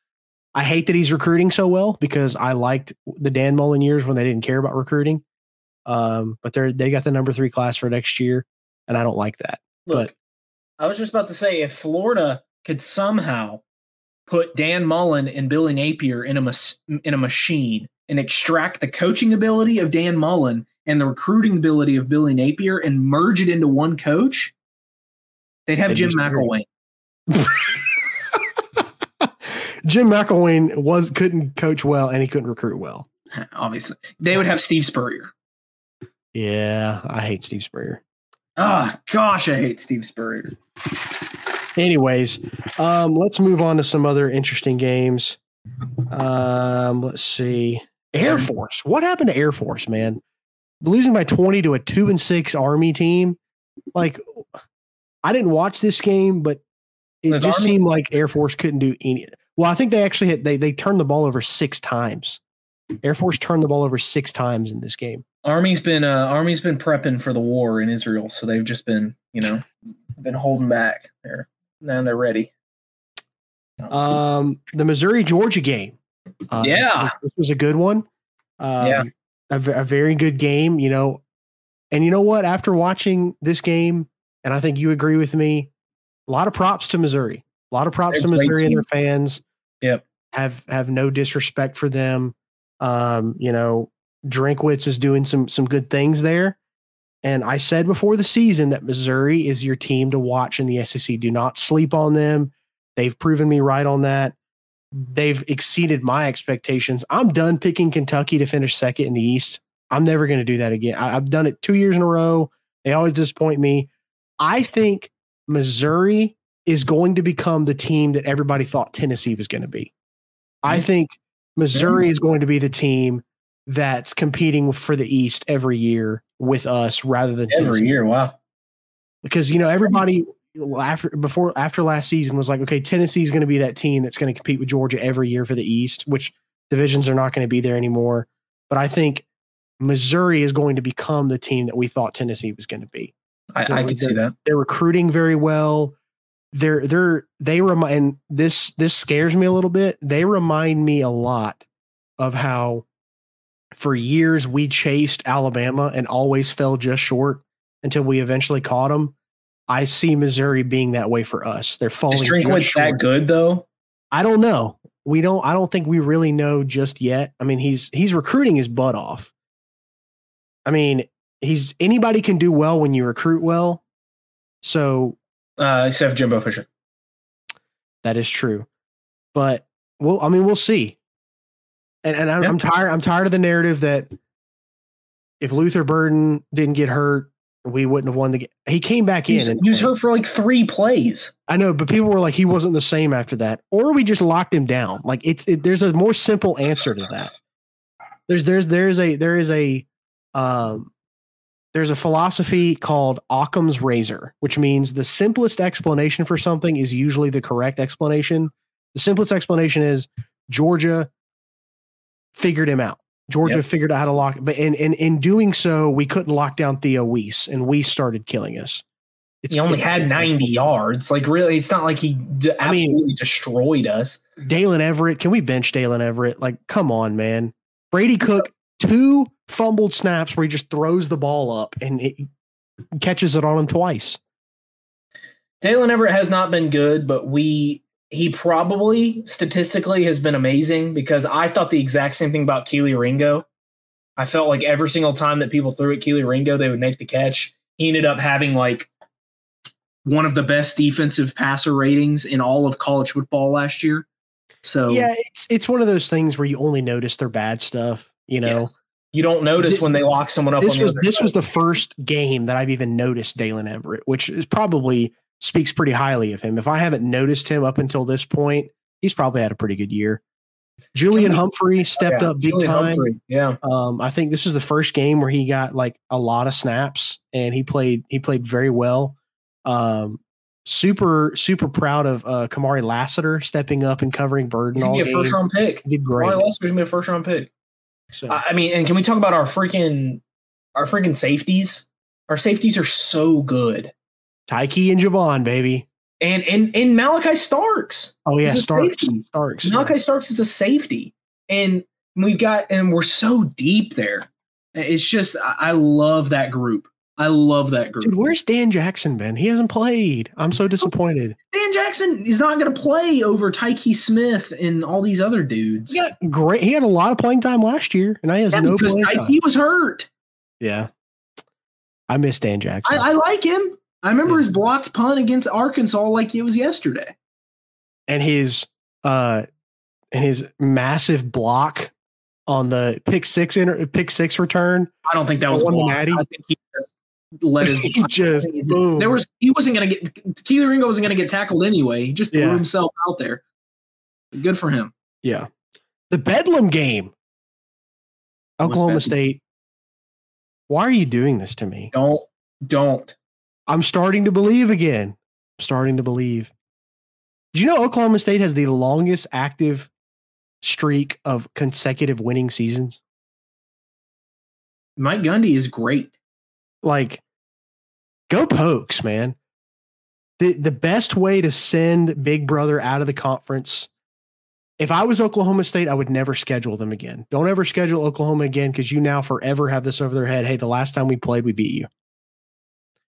I hate that he's recruiting so well because I liked the Dan Mullen years when they didn't care about recruiting. Um, but they're they got the number three class for next year, and I don't like that. Look, but I was just about to say if Florida could somehow put Dan Mullen and Billy Napier in a in a machine and extract the coaching ability of Dan Mullen and the recruiting ability of Billy Napier and merge it into one coach, they'd have Jim McElwain. Jim McElwain was couldn't coach well and he couldn't recruit well. Obviously, they would have Steve Spurrier. Yeah, I hate Steve Spurrier. Oh, gosh, I hate Steve Spurrier. Anyways, um, let's move on to some other interesting games. Um, let's see. Air Force. What happened to Air Force, man? Losing by 20 to a two and six Army team. Like, I didn't watch this game, but it the just Army, seemed like Air Force couldn't do any. Well, I think they actually hit, they they turned the ball over six times. Air Force turned the ball over six times in this game. Army's been uh, Army's been prepping for the war in Israel, so they've just been you know been holding back. They're now they're ready. Um, the Missouri Georgia game. Uh, yeah, this, this, was a good one. Um, yeah, a, a very good game. You know, and you know what? After watching this game, and I think you agree with me, a lot of props to Missouri. A lot of props They're to Missouri and their fans. Yep. Have have no disrespect for them. Um, you know, Drinkwitz is doing some some good things there. And I said before the season that Missouri is your team to watch in the SEC. Do not sleep on them. They've proven me right on that. They've exceeded my expectations. I'm done picking Kentucky to finish second in the East. I'm never going to do that again. I, have done it two years in a row. They always disappoint me. I think Missouri is going to become the team that everybody thought Tennessee was going to be. I mm-hmm. think Missouri mm-hmm. is going to be the team that's competing for the East every year with us rather than every Tennessee. year. Wow. Because you know everybody after before after last season was like, okay, Tennessee's going to be that team that's going to compete with Georgia every year for the East, which divisions are not going to be there anymore. But I think Missouri is going to become the team that we thought Tennessee was going to be. I, I could see that. They're recruiting very well. They're they're they remind this this scares me a little bit. They remind me a lot of how for years we chased Alabama and always fell just short until we eventually caught them. I see Missouri being that way for us. They're falling. Is Drinkwitz that good though? I don't know. We don't. I don't think we really know just yet. I mean, he's he's recruiting his butt off. I mean, he's anybody can do well when you recruit well. So, uh, except Jimbo Fisher. That is true, but well, I mean, we'll see. And and I'm, yeah. I'm tired. I'm tired of the narrative that if Luther Burden didn't get hurt, we wouldn't have won the game. He came back he in. and, he was hurt for like three plays. I know, but people were like, he wasn't the same after that, or we just locked him down. Like it's it, there's a more simple answer to that. There's there's there's a there is a um there's a philosophy called Occam's razor, which means the simplest explanation for something is usually the correct explanation. The simplest explanation is Georgia figured him out. Georgia yep. figured out how to lock, but in, in in doing so, we couldn't lock down Theo Wease, and we started killing us. It's, he only had 90 like, yards. Like, really, it's not like he d- I absolutely mean, destroyed us. Daylen Everette, can we bench Daylen Everette? Like, come on, man. Brady Cook, two fumbled snaps where he just throws the ball up and it catches it on him twice. Daylen Everette has not been good, but we he probably statistically has been amazing because I thought the exact same thing about Kelee Ringo. I felt like every single time that people threw at Kelee Ringo, they would make the catch. He ended up having like one of the best defensive passer ratings in all of college football last year. So yeah, it's it's one of those things where you only notice their bad stuff. You know, yes. you don't notice this, when they lock someone up. This was this side. was the first game that I've even noticed Daylen Everette, which is probably speaks pretty highly of him. If I haven't noticed him up until this point, he's probably had a pretty good year. Julian Humphrey stepped yeah, up big Julian time. Humphrey, yeah. Um, I think this is the first game where he got like a lot of snaps and he played he played very well. Um, super super proud of uh, Kamari Lassiter stepping up and covering Burden. All year. He's be a first round pick. He did great. Kamari Lassiter's gonna be a first round pick. So I mean, and can we talk about our freaking our freaking safeties? Our safeties are so good. Tyke and Javon, baby. And and and Malaki Starks. Oh yeah, Starks. Starks. Malaki yeah. Starks is a safety. And we've got and we're so deep there. It's just I love that group. I love that group. Dude, where's Dan Jackson been? He hasn't played. I'm so disappointed. Dan Jackson is not going to play over Tyke Smith and all these other dudes. Yeah, great. He had a lot of playing time last year, and I has yeah, no because Tyke was hurt. Yeah, I miss Dan Jackson. I, I like him. I remember his blocked punt against Arkansas like it was yesterday. And his uh and his massive block on the pick six inter, pick six return. I don't think that was one the natty. I think he just let his he just boom. there was he wasn't gonna get Kelee Ringo wasn't gonna get tackled anyway. He just threw yeah. himself out there. Good for him. Yeah. The Bedlam game. Oklahoma State Why are you doing this to me? Don't, don't. I'm starting to believe again. I'm starting to believe. Do you know Oklahoma State has the longest active streak of consecutive winning seasons? Mike Gundy is great. Like, go pokes, man. The the best way to send Big Brother out of the conference. If I was Oklahoma State, I would never schedule them again. Don't ever schedule Oklahoma again because you now forever have this over their head. Hey, the last time we played, we beat you.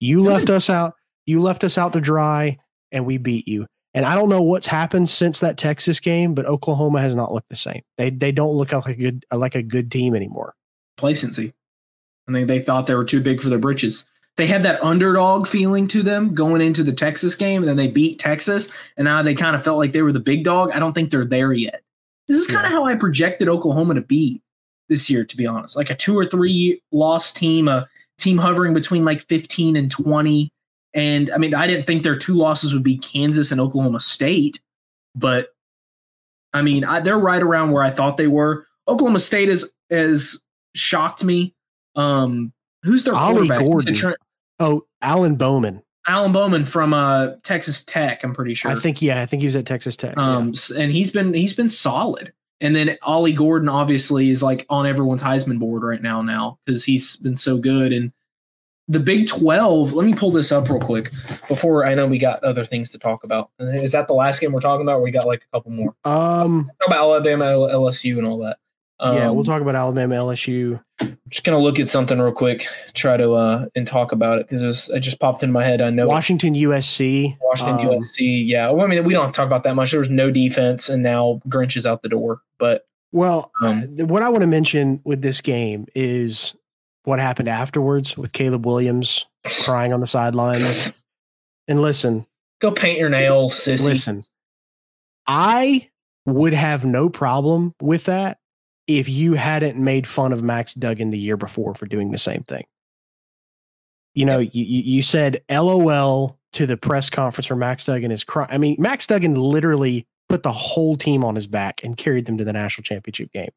You left us out. You left us out to dry, and we beat you. And I don't know what's happened since that Texas game, but Oklahoma has not looked the same. They they don't look like a good like a good team anymore. Placency. I think they thought they were too big for their britches. They had that underdog feeling to them going into the Texas game, and then they beat Texas, and now they kind of felt like they were the big dog. I don't think they're there yet. This is kind of how I projected Oklahoma to be this year, to be honest. Like a two or three loss team, a team hovering between like 15 and 20. And I mean, I didn't think their two losses would be Kansas and Oklahoma State, but I mean, I, they're right around where I thought they were. Oklahoma State is has shocked me. Um, who's their Ollie quarterback? Gordon. oh, Alan Bowman. Alan Bowman from uh, Texas Tech. I'm pretty sure. I think yeah, I think he was at Texas Tech. Um, yeah. and he's been he's been solid. And then Ollie Gordon obviously is like on everyone's Heisman board right now now because he's been so good. And the Big 12, let me pull this up real quick before I know we got other things to talk about. Is that the last game we're talking about? Or we got like a couple more. Um, talk about Alabama, LSU, and all that. Um, yeah, we'll um, talk about Alabama, LSU. Just gonna look at something real quick, try to uh and talk about it because it, was. it just popped in my head. I know Washington, USC, Washington, um, USC. Yeah, well, I mean we don't have to talk about that much. There was no defense, and now Grinch is out the door. But well, um, what I want to mention with this game is what happened afterwards with Caleb Williams crying on the sidelines. And listen, go paint your nails, sissy. Listen, I would have no problem with that if you hadn't made fun of Max Duggan the year before for doing the same thing. You know, you, you said LOL to the press conference where Max Duggan is crying. I mean, Max Duggan literally put the whole team on his back and carried them to the national championship game.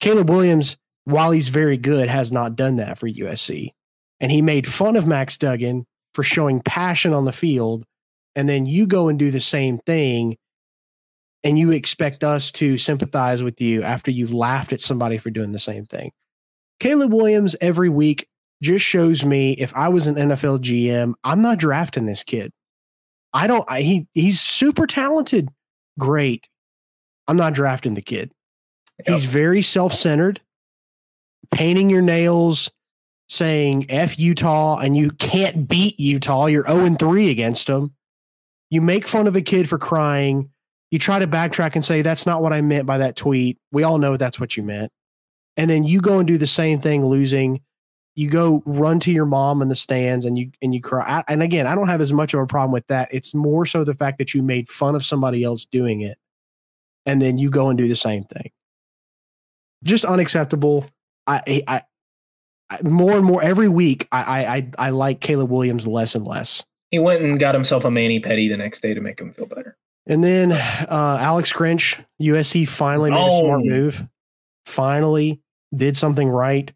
Caleb Williams while he's very good, has not done that for USC. And he made fun of Max Duggan for showing passion on the field. And then you go and do the same thing. And you expect us to sympathize with you after you laughed at somebody for doing the same thing. Caleb Williams every week just shows me if I was an NFL GM, I'm not drafting this kid. I don't, I, he, he's super talented. Great. I'm not drafting the kid. He's very self centered painting your nails, saying F Utah and you can't beat Utah. You're 0 3 against them. You make fun of a kid for crying. You try to backtrack and say, that's not what I meant by that tweet. We all know that's what you meant. And then you go and do the same thing, losing. You go run to your mom in the stands and you and you cry. And again, I don't have as much of a problem with that. It's more so the fact that you made fun of somebody else doing it, and then you go and do the same thing. Just unacceptable. I, I, I more and more every week, I, I, I like Caleb Williams less and less. He went and got himself a mani petty the next day to make him feel better. And then uh, Alex Grinch, USC finally made oh. a smart oh. move. Finally did something right.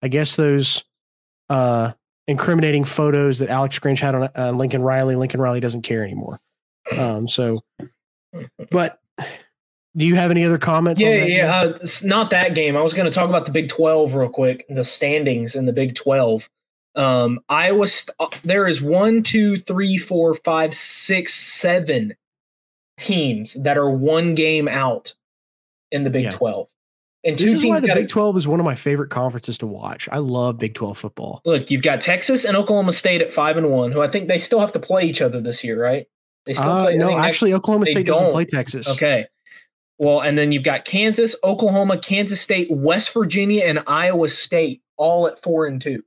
I guess those uh, incriminating photos that Alex Grinch had on uh, Lincoln Riley, Lincoln Riley doesn't care anymore. Um, so, but do you have any other comments? Yeah, yeah. Uh, not that game. I was going to talk about the Big Twelve real quick. The standings in the Big Twelve. Um, Iowa. St- uh, there is one, two, three, four, five, six, seven teams that are one game out in the Big yeah. Twelve. And this two is why the Big Twelve is one of my favorite conferences to watch. I love Big Twelve football. Look, you've got Texas and Oklahoma State at five and one, who I think they still have to play each other this year, right? They still uh, play. No, actually, next, Oklahoma State doesn't play Texas. Okay, well, and then you've got Kansas, Oklahoma, Kansas State, West Virginia, and Iowa State all at four and two.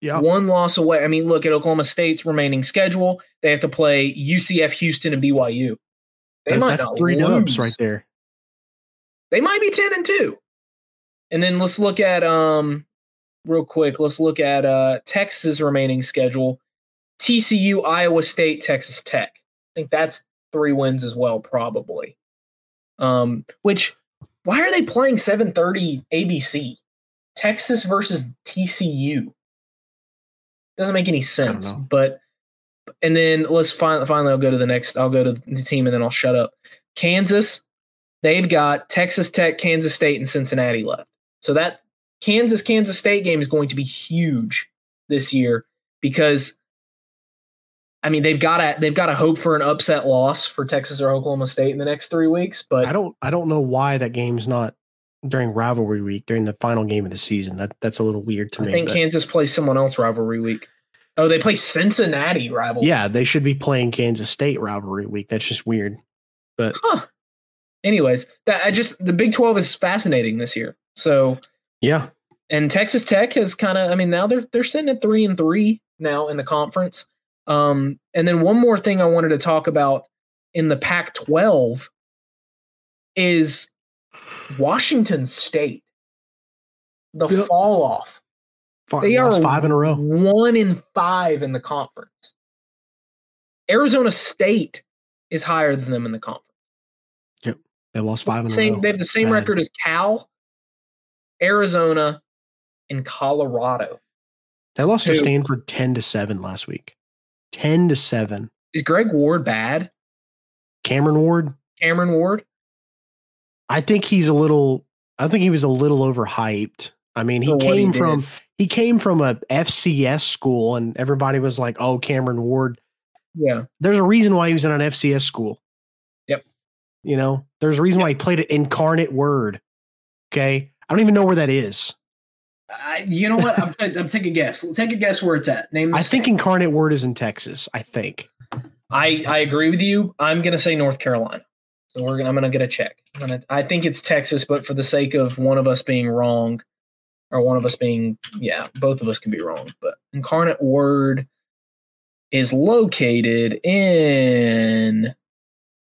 Yeah. One loss away. I mean, look at Oklahoma State's remaining schedule. They have to play UCF, Houston, and BYU. They that, might that's three lose. dubs right there. They might be 10 and 2. And then let's look at um real quick, let's look at uh Texas remaining schedule. TCU, Iowa State, Texas Tech. I think that's three wins as well, probably. Um, which why are they playing 7:30 ABC Texas versus TCU. Doesn't make any sense, but and then let's finally finally I'll go to the next. I'll go to the team and then I'll shut up. Kansas, they've got Texas Tech, Kansas State, and Cincinnati left. So that Kansas Kansas State game is going to be huge this year because I mean they've got to they've got to hope for an upset loss for Texas or Oklahoma State in the next three weeks. But I don't I don't know why that game's not during rivalry week during the final game of the season. That that's a little weird to I me. I think but. Kansas plays someone else rivalry week. Oh, they play Cincinnati rivalry. Yeah, they should be playing Kansas State rivalry week. That's just weird. But huh. Anyways, that I just the Big 12 is fascinating this year. So yeah. And Texas Tech has kind of I mean now they're they're sitting at 3 and 3 now in the conference. Um and then one more thing I wanted to talk about in the Pac 12 is Washington State. The yep. fall off. Five, they are five in a row. One in five in the conference. Arizona State is higher than them in the conference. Yep. They lost five in same, a row. They have the same Bad. record as Cal, Arizona, and Colorado. They lost to Stanford 10 to 7 last week. 10 to 7. Is Greg Ward bad? Cameron Ward? Cameron Ward? I think he's a little I think he was a little overhyped. I mean, he came he from he came from a FCS school and everybody was like, "Oh, Cameron Ward." Yeah. There's a reason why he was in an FCS school. Yep. You know, there's a reason yep. why he played at Incarnate Word. Okay? I don't even know where that is. Uh, you know what? I'm, t- I'm take a guess. Take a guess where it's at. Name. I think Incarnate Word is in Texas. I think. I I agree with you. I'm gonna say North Carolina. So we're gonna I'm gonna get a check. Gonna, I think it's Texas, but for the sake of one of us being wrong, or one of us being yeah, both of us can be wrong. But Incarnate Word is located in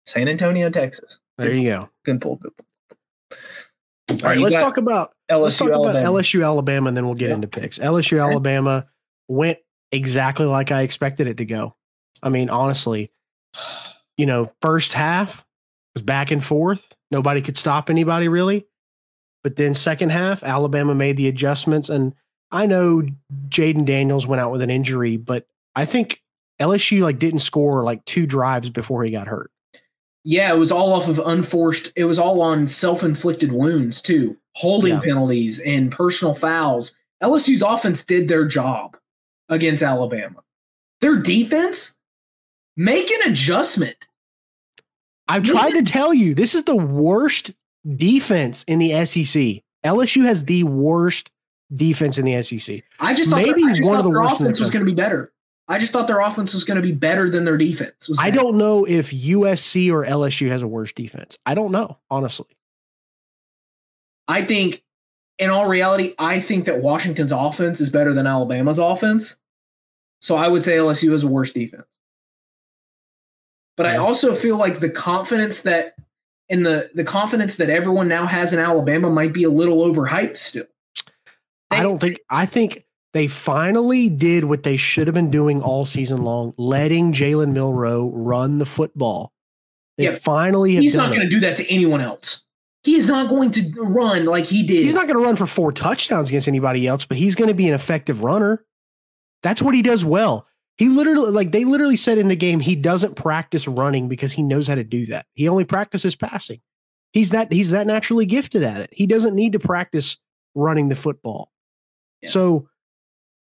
San Antonio, Texas. There you go. Good pull. Good pull. All, All right, let's talk about LSU, let's talk Alabama. about LSU Alabama, and then we'll get yeah. into picks. LSU okay. Alabama went exactly like I expected it to go. I mean, honestly, you know, first half was back and forth. Nobody could stop anybody really. But then second half, Alabama made the adjustments, and I know Jayden Daniels went out with an injury, but I think LSU like didn't score like two drives before he got hurt. Yeah, it was all off of unforced. It was all on self-inflicted wounds too, holding yeah. penalties and personal fouls. LSU's offense did their job against Alabama. Their defense make an adjustment. I've tried to tell you this is the worst defense in the SEC. LSU has the worst defense in the SEC. I just thought maybe their, just one of the worst. Offense was going to be better. I just thought their offense was going to be better than their defense. I don't know if USC or LSU has a worse defense. I don't know, honestly. I think, in all reality, I think that Washington's offense is better than Alabama's offense. So I would say LSU has a worse defense. But I also feel like the confidence that and the the confidence that everyone now has in Alabama might be a little overhyped still. They, I don't think I think they finally did what they should have been doing all season long, letting Jalen Milroe run the football. They yeah, finally he's not going to do that to anyone else. He is not going to run like he did. He's not going to run for four touchdowns against anybody else, but he's going to be an effective runner. That's what he does well. He literally, like they literally said in the game, he doesn't practice running because he knows how to do that. He only practices passing. He's that he's that naturally gifted at it. He doesn't need to practice running the football. Yeah. So,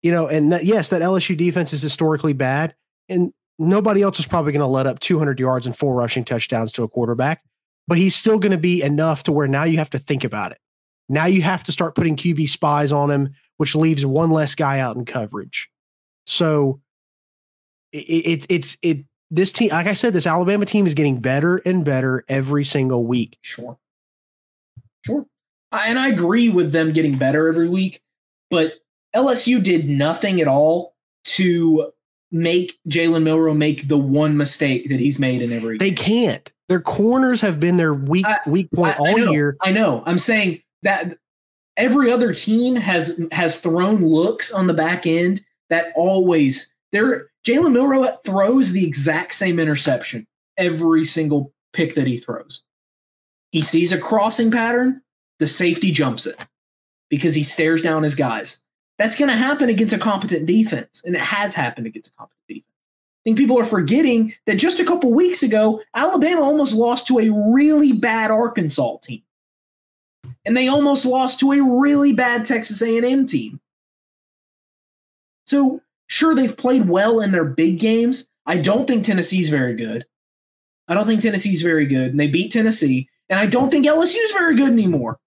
you know, and that, yes, that LSU defense is historically bad, and nobody else is probably going to let up 200 yards and four rushing touchdowns to a quarterback. But he's still going to be enough to where now you have to think about it. Now you have to start putting QB spies on him, which leaves one less guy out in coverage. So it, it, it's it this team like i said this alabama team is getting better and better every single week. Sure. Sure. And i agree with them getting better every week but lsu did nothing at all to make jalen milroe make the one mistake that he's made in every they game. can't. Their corners have been their weak I, weak point I, all I know, year. I know. I'm saying that every other team has has thrown looks on the back end that always they're Jalen Milroe throws the exact same interception every single pick that he throws. He sees a crossing pattern, the safety jumps it. because he stares down his guys. That's going to happen against a competent defense, and it has happened against a competent defense. I think people are forgetting that just a couple weeks ago, Alabama almost lost to a really bad Arkansas team. And they almost lost to a really bad Texas A&M team. So, sure they've played well in their big games. I don't think Tennessee's very good. I don't think Tennessee's very good. And they beat Tennessee. And I don't think LSU's very good anymore.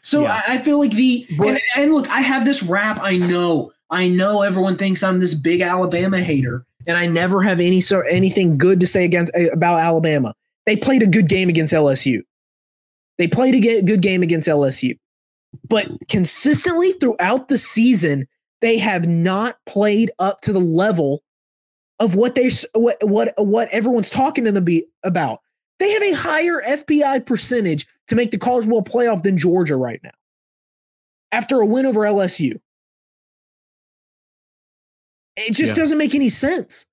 So yeah. I, I, feel like the but, and, and look, I have this rap. I know, I know everyone thinks I'm this big Alabama hater, and I never have any sort anything good to say against about Alabama. They played a good game against LSU. They played a good game against LSU. But consistently throughout the season, they have not played up to the level of what they what what what everyone's talking to them be, about. They have a higher FPI percentage to make the college football playoff than Georgia right now. After a win over LSU. It just yeah. doesn't make any sense.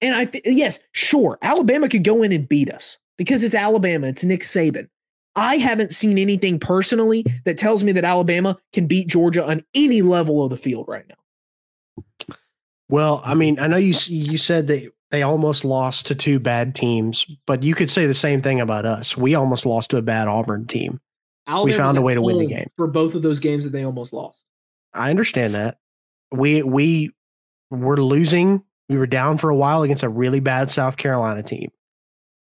And I yes, sure, Alabama could go in and beat us because it's Alabama, it's Nick Saban. I haven't seen anything personally that tells me that Alabama can beat Georgia on any level of the field right now. Well, I mean, I know you you said that they almost lost to two bad teams, but you could say the same thing about us. We almost lost to a bad Auburn team. Alabama we found a way to win the game for both of those games that they almost lost. I understand that. We we were losing. We were down for a while against a really bad South Carolina team.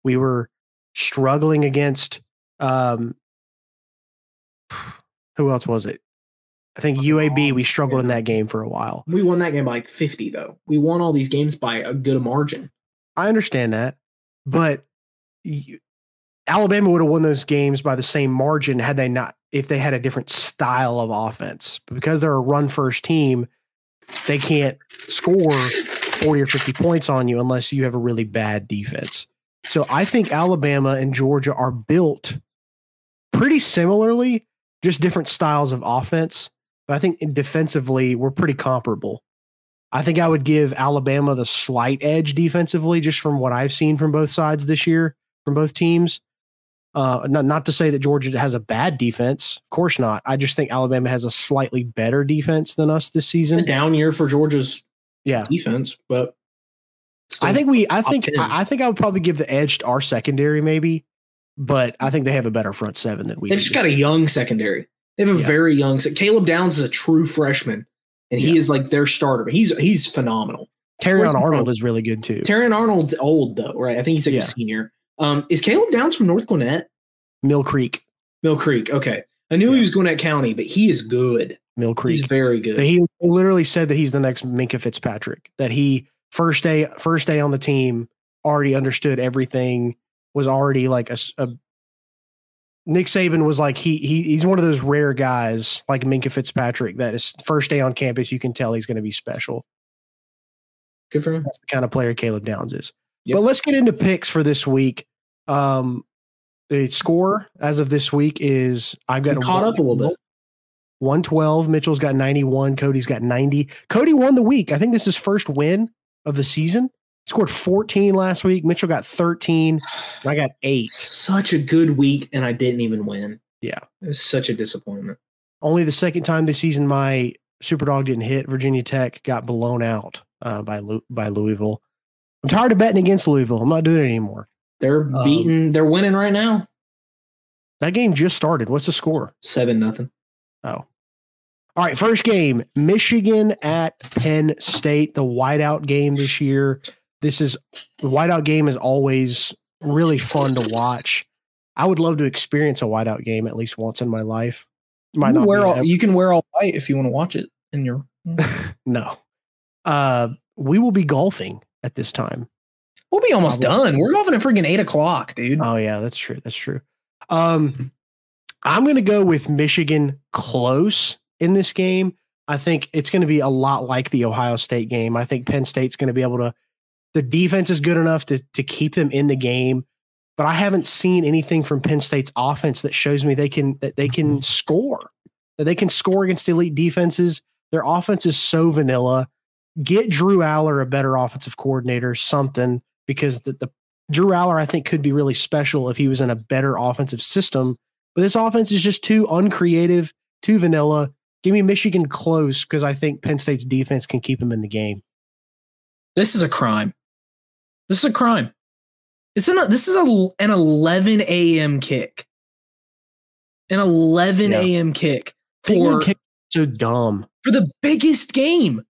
We were struggling against um, who else was it? I think UAB. We struggled in that game for a while. We won that game by like fifty, though. We won all these games by a good margin. I understand that, but you, Alabama would have won those games by the same margin had they not if they had a different style of offense. But because they're a run first team, they can't score 40 or 50 points on you unless you have a really bad defense. So I think Alabama and Georgia are built pretty similarly, just different styles of offense. But I think defensively, we're pretty comparable. I think I would give Alabama the slight edge defensively, just from what I've seen from both sides this year, from both teams. Uh, not, not to say that Georgia has a bad defense. Of course not. I just think Alabama has a slightly better defense than us this season. A down year for Georgia's yeah defense, but I think we. I think. I, I, think I would probably give the edge to our secondary, maybe but I think they have a better front seven than we. They've just got a young secondary. They have a yeah. very young. Caleb Downs is a true freshman, and he yeah. is like their starter. He's he's phenomenal. Terrion Arnold is really good too. Terrion Arnold's old though, right? I think he's like yeah. a senior. Um, is Caleb Downs from North Gwinnett? Mill Creek. Mill Creek. Okay, I knew he was Gwinnett County, but he is good. Mill Creek. He's very good. He literally said that he's the next Minkah Fitzpatrick. That he first day first day on the team already understood everything. Was already like a, a Nick Saban was like he, he he's one of those rare guys like Minkah Fitzpatrick that is first day on campus you can tell he's going to be special. Good for him. That's the kind of player Caleb Downs is. Yep. But let's get into picks for this week. Um, the score as of this week is I've got caught up a little bit. 112. Mitchell's got 91. Cody's got 90. Cody won the week. I think this is first win of the season scored 14 last week. Mitchell got 13. I got eight. Such a good week, and I didn't even win. Yeah. It was such a disappointment. Only the second time this season my super dog didn't hit. Virginia Tech got blown out uh, by by Louisville. I'm tired of betting against Louisville. I'm not doing it anymore. They're um, beating. They're winning right now. That game just started. What's the score? Seven nothing. Oh. All right, first game, Michigan at Penn State, the whiteout game this year. This is the whiteout game is always really fun to watch. I would love to experience a whiteout game at least once in my life. Might you, wear all, you can wear all white if you want to watch it in your no. Uh, we will be golfing at this time. We'll be almost Probably. done. We're golfing at freaking eight o'clock, dude. Oh yeah, that's true. That's true. Um, I'm gonna go with Michigan close in this game. I think it's going to be a lot like the Ohio State game. I think Penn State's going to be able to the defense is good enough to to keep them in the game, but I haven't seen anything from Penn State's offense that shows me they can that they can mm-hmm. score. That they can score against elite defenses. Their offense is so vanilla. Get Drew Allar a better offensive coordinator, something because the, the Drew Allar, I think could be really special if he was in a better offensive system. But this offense is just too uncreative. too vanilla. Give me Michigan close because I think Penn State's defense can keep them in the game. This is a crime. This is a crime. It's an, this is a, an 11 a.m. kick. An 11 yeah. a.m. kick for kick so dumb for the biggest game,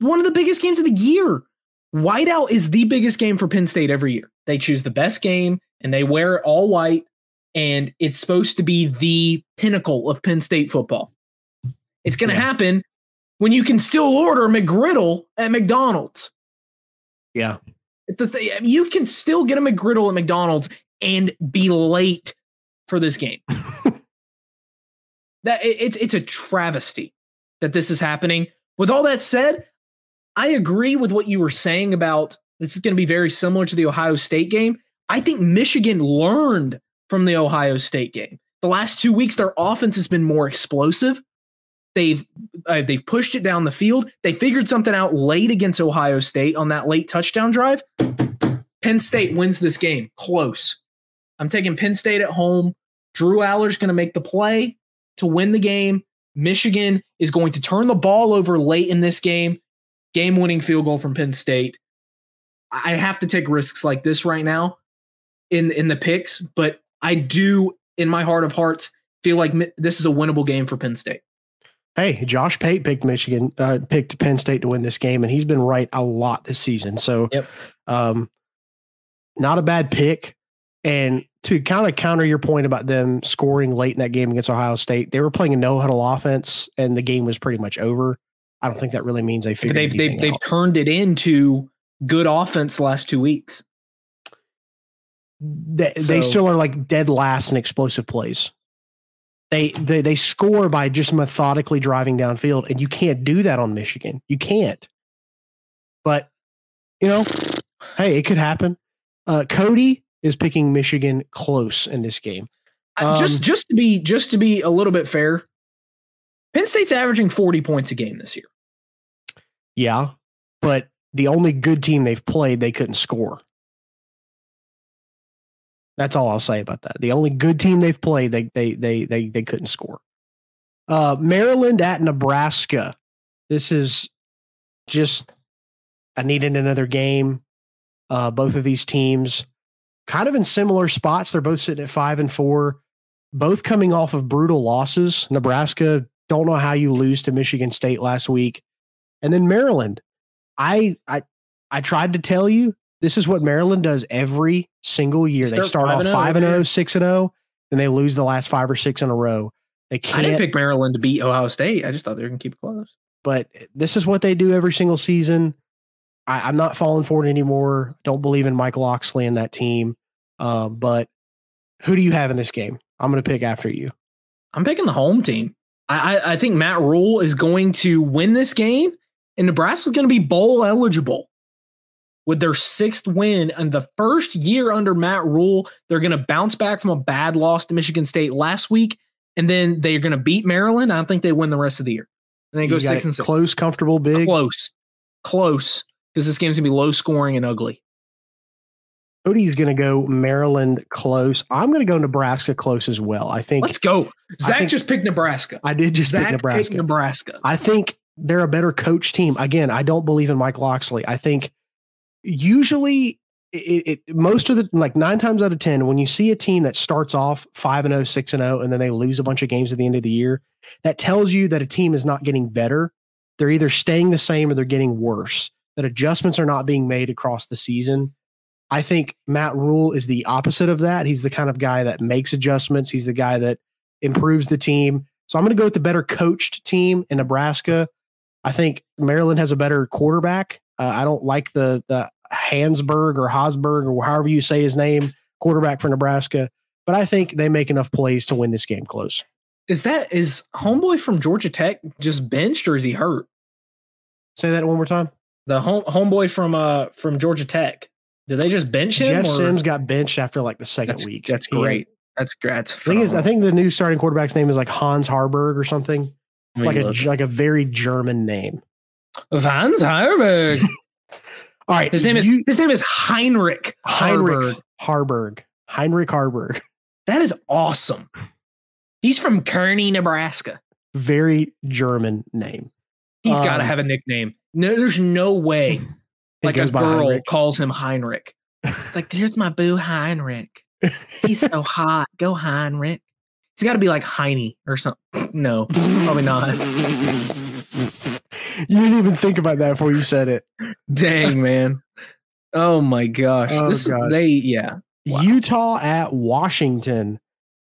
one of the biggest games of the year. Whiteout is the biggest game for Penn State every year. They choose the best game and they wear it all white, and it's supposed to be the pinnacle of Penn State football. It's going to yeah. happen when you can still order McGriddle at McDonald's. Yeah. You can still get a McGriddle at McDonald's and be late for this game. that it, it's it's a travesty that this is happening. With all that said, I agree with what you were saying about this is going to be very similar to the Ohio State game. I think Michigan learned from the Ohio State game. The last two weeks, their offense has been more explosive. They've uh, they've pushed it down the field. They figured something out late against Ohio State on that late touchdown drive. Penn State wins this game close. I'm taking Penn State at home. Drew Allar's going to make the play to win the game. Michigan is going to turn the ball over late in this game. Game winning field goal from Penn State. I have to take risks like this right now in in the picks, but I do in my heart of hearts feel like this is a winnable game for Penn State. Hey, Josh Pate picked Michigan, uh, picked Penn State to win this game, and he's been right a lot this season. So, yep. um, not a bad pick. And to kind of counter your point about them scoring late in that game against Ohio State, they were playing a no huddle offense, and the game was pretty much over. I don't think that really means they figured. They've they've, they've turned it into good offense last two weeks. They, so, they still are like dead last in explosive plays. They, they they score by just methodically driving downfield, and you can't do that on Michigan. You can't. But you know, hey, it could happen. Uh, Cody is picking Michigan close in this game. Um, just just to be just to be a little bit fair, Penn State's averaging 40 points a game this year. Yeah, but the only good team they've played, they couldn't score. That's all I'll say about that. The only good team they've played, they they they they they couldn't score. Uh, Maryland at Nebraska. This is just I needed another game. Uh, both of these teams kind of in similar spots. They're both sitting at five and four, both coming off of brutal losses. Nebraska, don't know how you lose to Michigan State last week. And then Maryland. I I I tried to tell you this is what Maryland does every single year. Start they start off 5 and 0, 6 and 0, then they lose the last 5 or 6 in a row. They can't I didn't pick Maryland to beat Ohio State. I just thought they were going to keep it close. But this is what they do every single season. I, am not falling for it anymore. Don't believe in Mike Locksley and that team. Uh, but who do you have in this game? I'm going to pick after you. I'm picking the home team. I, I, I think Matt Rhule is going to win this game, and Nebraska is going to be bowl eligible with their sixth win and the first year under Matt Rhule. They're going to bounce back from a bad loss to Michigan State last week, and then they're going to beat Maryland. I don't think they win the rest of the year. And they go six and six. Close, comfortable, big. Close, close because this game's gonna be low scoring and ugly. Cody's going to go Maryland close. I'm going to go Nebraska close as well. I think. Let's go. Zach think, just picked Nebraska. I did just Zach pick Nebraska. Nebraska. I think they're a better coach team. Again, I don't believe in Mike Locksley. I think usually it, it, most of the like nine times out of ten, when you see a team that starts off five and 0, 6 and 0, and then they lose a bunch of games at the end of the year, that tells you that a team is not getting better. They're either staying the same or they're getting worse that adjustments are not being made across the season. I think Matt Rhule is the opposite of that. He's the kind of guy that makes adjustments. He's the guy that improves the team. So I'm going to go with the better coached team in Nebraska. I think Maryland has a better quarterback. Uh, I don't like the the Hansberg or Hosberg or however you say his name, quarterback for Nebraska. But I think they make enough plays to win this game close. Is that is homeboy from Georgia Tech just benched or is he hurt? Say that one more time the home homeboy from uh from Georgia Tech. Did they just bench him? Jeff or? Sims got benched after like the second that's, week. That's great. That's great. That's thing is, I think the new starting quarterback's name is like Hans Haarberg or something, like a like a very German name. Hans Haarberg. All right, his name you, is his name is Heinrich Heinrich Haarberg. Heinrich Haarberg. That is awesome. He's from Kearney, Nebraska. very German name. He's um, got to have a nickname. No, there's no way like a girl Heinrich. calls him Heinrich. like, there's my boo Heinrich. He's so hot. Go Heinrich. He's got to be like Heine or something. No, probably not. You didn't even think about that before you said it. Dang, man. Oh my gosh. Oh, this gosh. Is, they yeah. Wow. Utah at Washington.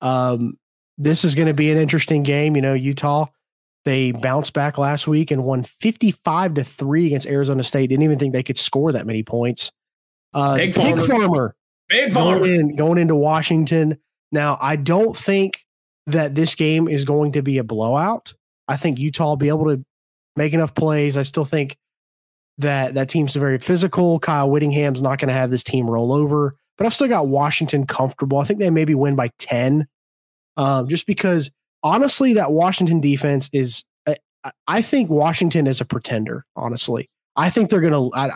Um, this is going to be an interesting game. You know, Utah, they bounced back last week and won 55 to 3 against Arizona State. Didn't even think they could score that many points. Uh, Big, Big farmer. farmer. Big farmer. Going, in, going into Washington. Now, I don't think that this game is going to be a blowout. I think Utah will be able to make enough plays. I still think that that team's very physical. Kyle Whittingham's not going to have this team roll over, but I've still got Washington comfortable. I think they maybe win by 10, um, just because honestly, that Washington defense is, I, I think Washington is a pretender, honestly. I think they're going to, I,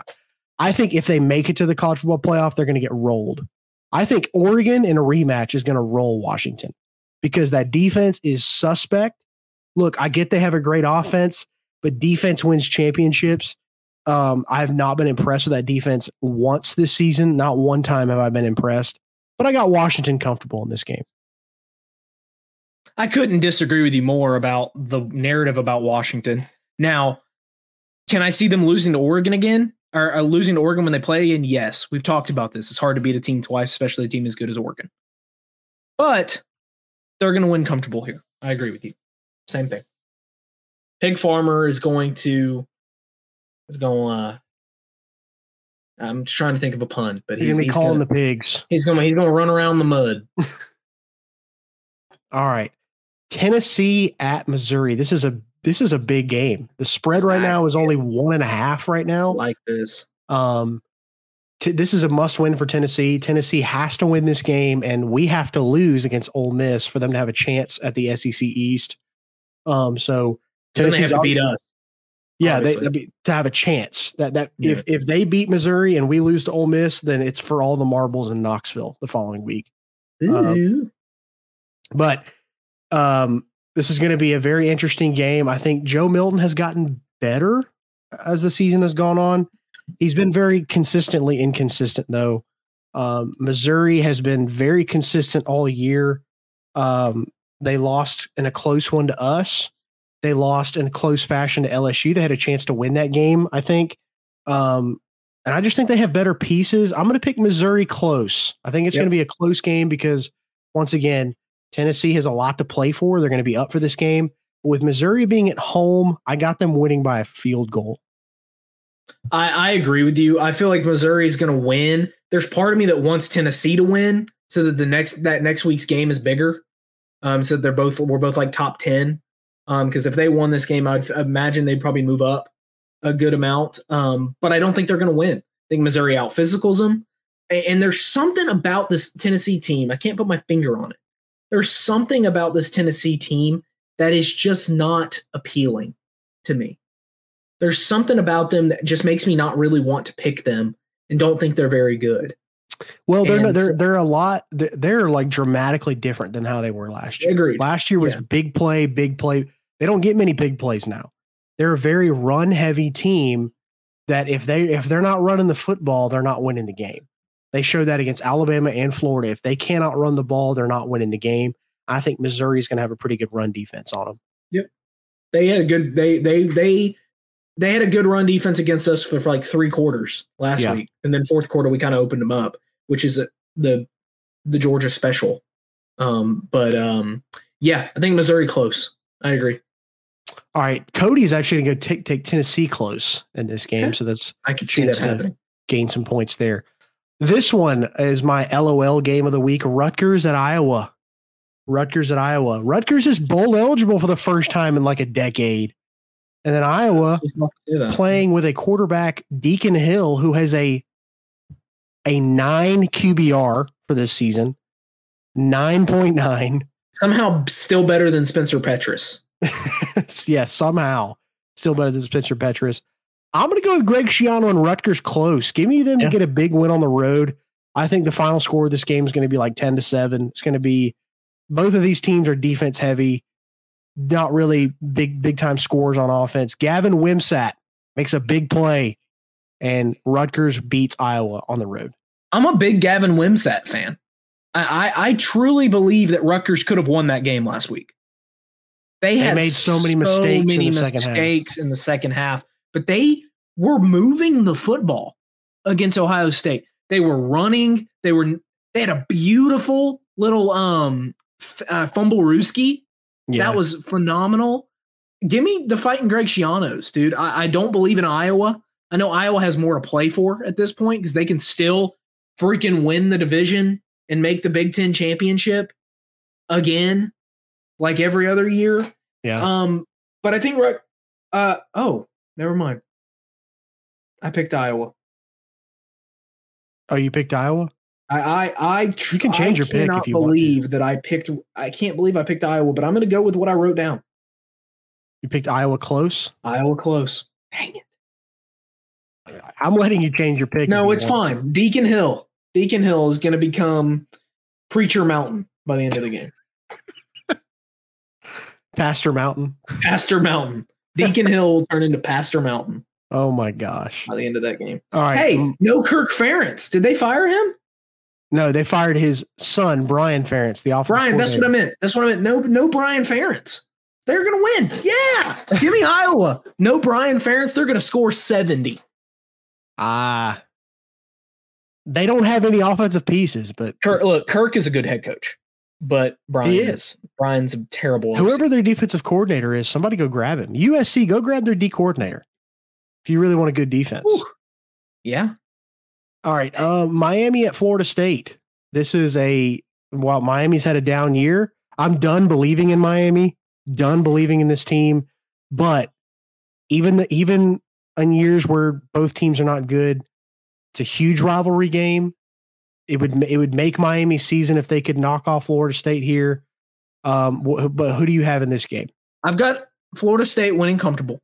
I think if they make it to the college football playoff, they're going to get rolled. I think Oregon in a rematch is going to roll Washington because that defense is suspect. Look, I get they have a great offense, but defense wins championships. Um, I have not been impressed with that defense once this season. Not one time have I been impressed, but I got Washington comfortable in this game. I couldn't disagree with you more about the narrative about Washington. Now, can I see them losing to Oregon again? Or, losing to Oregon when they play again? Yes, we've talked about this. It's hard to beat a team twice, especially a team as good as Oregon. But they're going to win comfortable here. I agree with you. Same thing. Pig Farmer is going to is going. Uh, I'm just trying to think of a pun, but he's, he's gonna be he's calling gonna, the pigs. He's gonna he's gonna run around the mud. All right, Tennessee at Missouri. This is a this is a big game. The spread right now is only one and a half right now. Like this. Um, t- this is a must win for Tennessee. Tennessee has to win this game, and we have to lose against Ole Miss for them to have a chance at the SEC East. Um, so Have to beat us. Yeah, they, to have a chance that that yeah. if if they beat Missouri and we lose to Ole Miss, then it's for all the marbles in Knoxville the following week. Um, but um, this is going to be a very interesting game. I think Joe Milton has gotten better as the season has gone on. He's been very consistently inconsistent, though. Um, Missouri has been very consistent all year. Um, they lost in a close one to us. They lost in close fashion to LSU. They had a chance to win that game, I think. Um, and I just think they have better pieces. I'm going to pick Missouri close. I think it's yep. going to be a close game because, once again, Tennessee has a lot to play for. They're going to be up for this game. With Missouri being at home, I got them winning by a field goal. I, I agree with you. I feel like Missouri is going to win. There's part of me that wants Tennessee to win so that the next that next week's game is bigger. Um, so they're both we're both like top ten. Um, because if they won this game, I'd imagine they'd probably move up a good amount. Um, but I don't think they're going to win. I think Missouri out physicals them. And, and there's something about this Tennessee team. I can't put my finger on it. There's something about this Tennessee team that is just not appealing to me. There's something about them that just makes me not really want to pick them and don't think they're very good. Well, they're and, they're they're a lot. They're like dramatically different than how they were last year. Agreed. Last year was yeah. big play, big play. They don't get many big plays now. They're a very run heavy team that if they if they're not running the football, they're not winning the game. They showed that against Alabama and Florida. If they cannot run the ball, they're not winning the game. I think Missouri is going to have a pretty good run defense on them. Yep. They had a good they they they they had a good run defense against us for, for like three quarters last yeah. week, and then fourth quarter we kind of opened them up, which is a, the the Georgia special. Um, but um, yeah, I think Missouri close. I agree. All right, Cody's actually going to take take Tennessee close in this game, so that's I can see that happening. Gain some points there. This one is my LOL game of the week: Rutgers at Iowa. Rutgers at Iowa. Rutgers is bowl eligible for the first time in like a decade. And then Iowa playing with a quarterback, Deacon Hill, who has a a nine QBR for this season, nine point nine. Somehow, still better than Spencer Petras. yeah, somehow still better than Spencer Petras. I'm going to go with Greg Schiano and Rutgers close. Give me them yeah. to get a big win on the road. I think the final score of this game is going to be like 10 to 7. It's going to be both of these teams are defense heavy. not really big big time scores on offense. Gavin Wimsatt makes a big play, and Rutgers beats Iowa on the road. I'm a big Gavin Wimsatt fan. I, I, I truly believe that Rutgers could have won that game last week. They, they had made so many mistakes, many in, the mistakes in the second half, but they were moving the football against Ohio State. They were running. They were they had a beautiful little um f- uh, fumble Rooski. Yeah. That was phenomenal. Give me the fighting Greg Schianos, dude. I, I don't believe in Iowa. I know Iowa has more to play for at this point because they can still freaking win the division and make the Big Ten championship again, like every other year. Yeah. Um, but I think uh oh, never mind. I picked Iowa. Oh, you picked Iowa? I I I tr- you can change I your pick if you believe that I picked I can't believe I picked Iowa, but I'm gonna go with what I wrote down. You picked Iowa close? Iowa close. Dang it. I'm letting you change your pick. No, it's fine. Deacon Hill. Deacon Hill is going to become Preacher Mountain by the end of the game. Pastor Mountain. Pastor Mountain. Deacon Hill will turn into Pastor Mountain. Oh my gosh. By the end of that game. All right. Hey, no Kirk Ferentz. Did they fire him? No, they fired his son, Brian Ferentz, the offensive Brian, that's what I meant. That's what I meant. No, no Brian Ferentz. They're gonna win. Yeah. Give me Iowa. No Brian Ferentz. They're gonna score 70. Ah. They don't have any offensive pieces, but Kirk, look, Kirk is a good head coach, but Brian he is. Brian's a terrible. Whoever their defensive coordinator is, somebody go grab him. USC, go grab their D coordinator if you really want a good defense. Ooh. Yeah. All right. Uh, Miami at Florida State. This is a while Miami's had a down year. I'm done believing in Miami. Done believing in this team. But even the even in years where both teams are not good, it's a huge rivalry game. It would it would make Miami season if they could knock off Florida State here. Um, but who do you have in this game? I've got Florida State winning comfortable.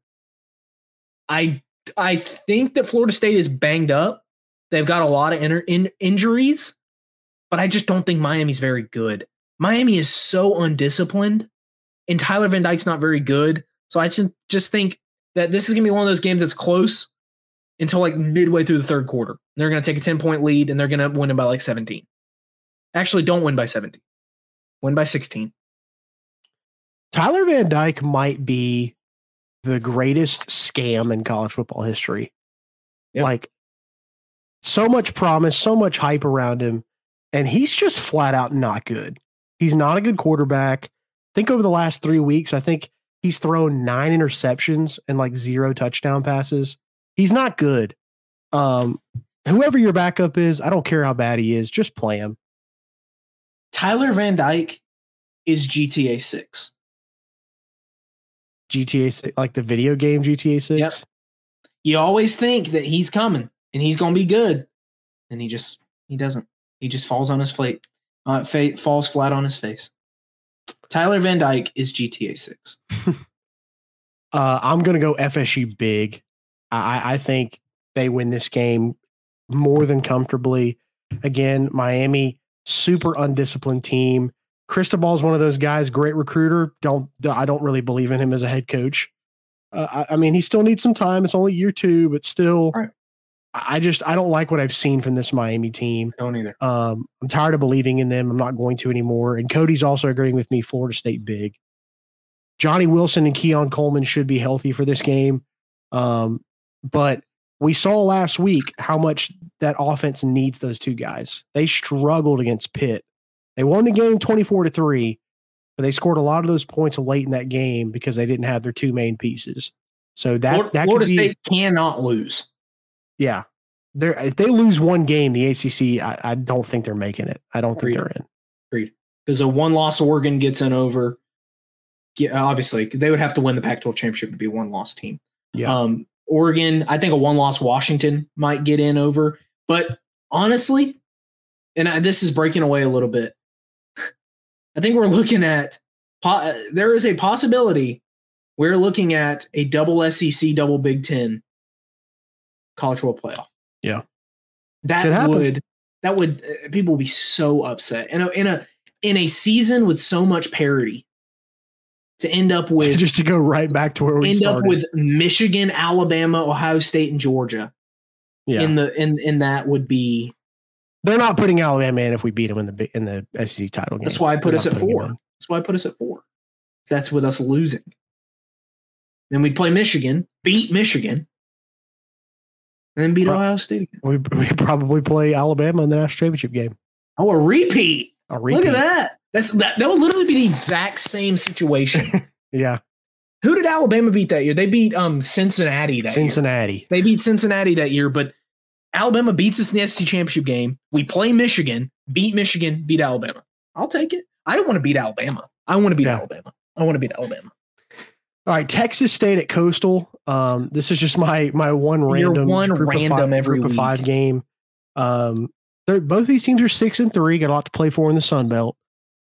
I I think that Florida State is banged up. They've got a lot of in, in, injuries, but I just don't think Miami's very good. Miami is so undisciplined, and Tyler Van Dyke's not very good. So I just just think that this is gonna be one of those games that's close, until like midway through the third quarter. They're going to take a 10 point lead and they're going to win it by like 17. Actually, don't win by 17, win by 16. Tyler Van Dyke might be the greatest scam in college football history. Yep. Like, so much promise, so much hype around him, and he's just flat out not good. He's not a good quarterback. think over the last three weeks, I think he's thrown nine interceptions and like zero touchdown passes. He's not good. Um, whoever your backup is, I don't care how bad he is, just play him. Tyler Van Dyke is GTA 6. GTA 6, like the video game GTA 6? Yep. You always think that he's coming and he's going to be good. And he just, he doesn't. He just falls on his plate, uh, fa- falls flat on his face. Tyler Van Dyke is GTA 6. uh, I'm going to go FSU big. I, I think they win this game more than comfortably. Again, Miami, super undisciplined team. Cristobal is one of those guys, great recruiter. Don't I don't really believe in him as a head coach. Uh, I, I, mean, he still needs some time. It's only year two, but still, right. I just I don't like what I've seen from this Miami team. Don't either. Um, I'm tired of believing in them. I'm not going to anymore. And Cody's also agreeing with me. Florida State big. Johnny Wilson and Keon Coleman should be healthy for this game. Um, but we saw last week how much that offense needs those two guys. They struggled against Pitt. They won the game 24 to 3, but they scored a lot of those points late in that game because they didn't have their two main pieces. So that Florida, that Florida be, State cannot lose. Yeah. They're, if they lose one game, the ACC, I, I don't think they're making it. I don't Agreed. think they're in. Agreed. Because a one loss Oregon gets in over. Yeah, obviously, they would have to win the Pac 12 championship to be a one loss team. Yeah. Um, Oregon, I think a one loss Washington might get in over. But honestly, and I, this is breaking away a little bit, I think we're looking at, there is a possibility we're looking at a double SEC, double Big Ten college football playoff. Yeah. That would, that would, uh, people would be so upset. In a, in a, in a season with so much parity, to end up with just to go right back to where we end started. up with Michigan, Alabama, Ohio State, and Georgia. yeah. In the in in that would be They're not putting Alabama in if we beat them in the in the SEC title game. that's why I put They're us at four. That's why I put us at four. That's with us losing. Then we'd play Michigan, beat Michigan, and then beat Pro- Ohio State again. We we probably play Alabama in the national championship game. Oh, a repeat. A repeat. Look at that. That's that. That would literally be the exact same situation. Yeah, Who did Alabama beat that year? They beat um Cincinnati that year. Cincinnati. They beat Cincinnati that year, but Alabama beats us in the SEC championship game. We play Michigan, beat Michigan, beat Alabama. I'll take it. I don't want to beat Alabama. I want to beat Yeah. Alabama. I want to beat Alabama. All right, Texas State at Coastal. Um, this is just my my one random one group of random five, every group of five game. Um, they're both these teams are six and three. Got a lot to play for in the Sun Belt.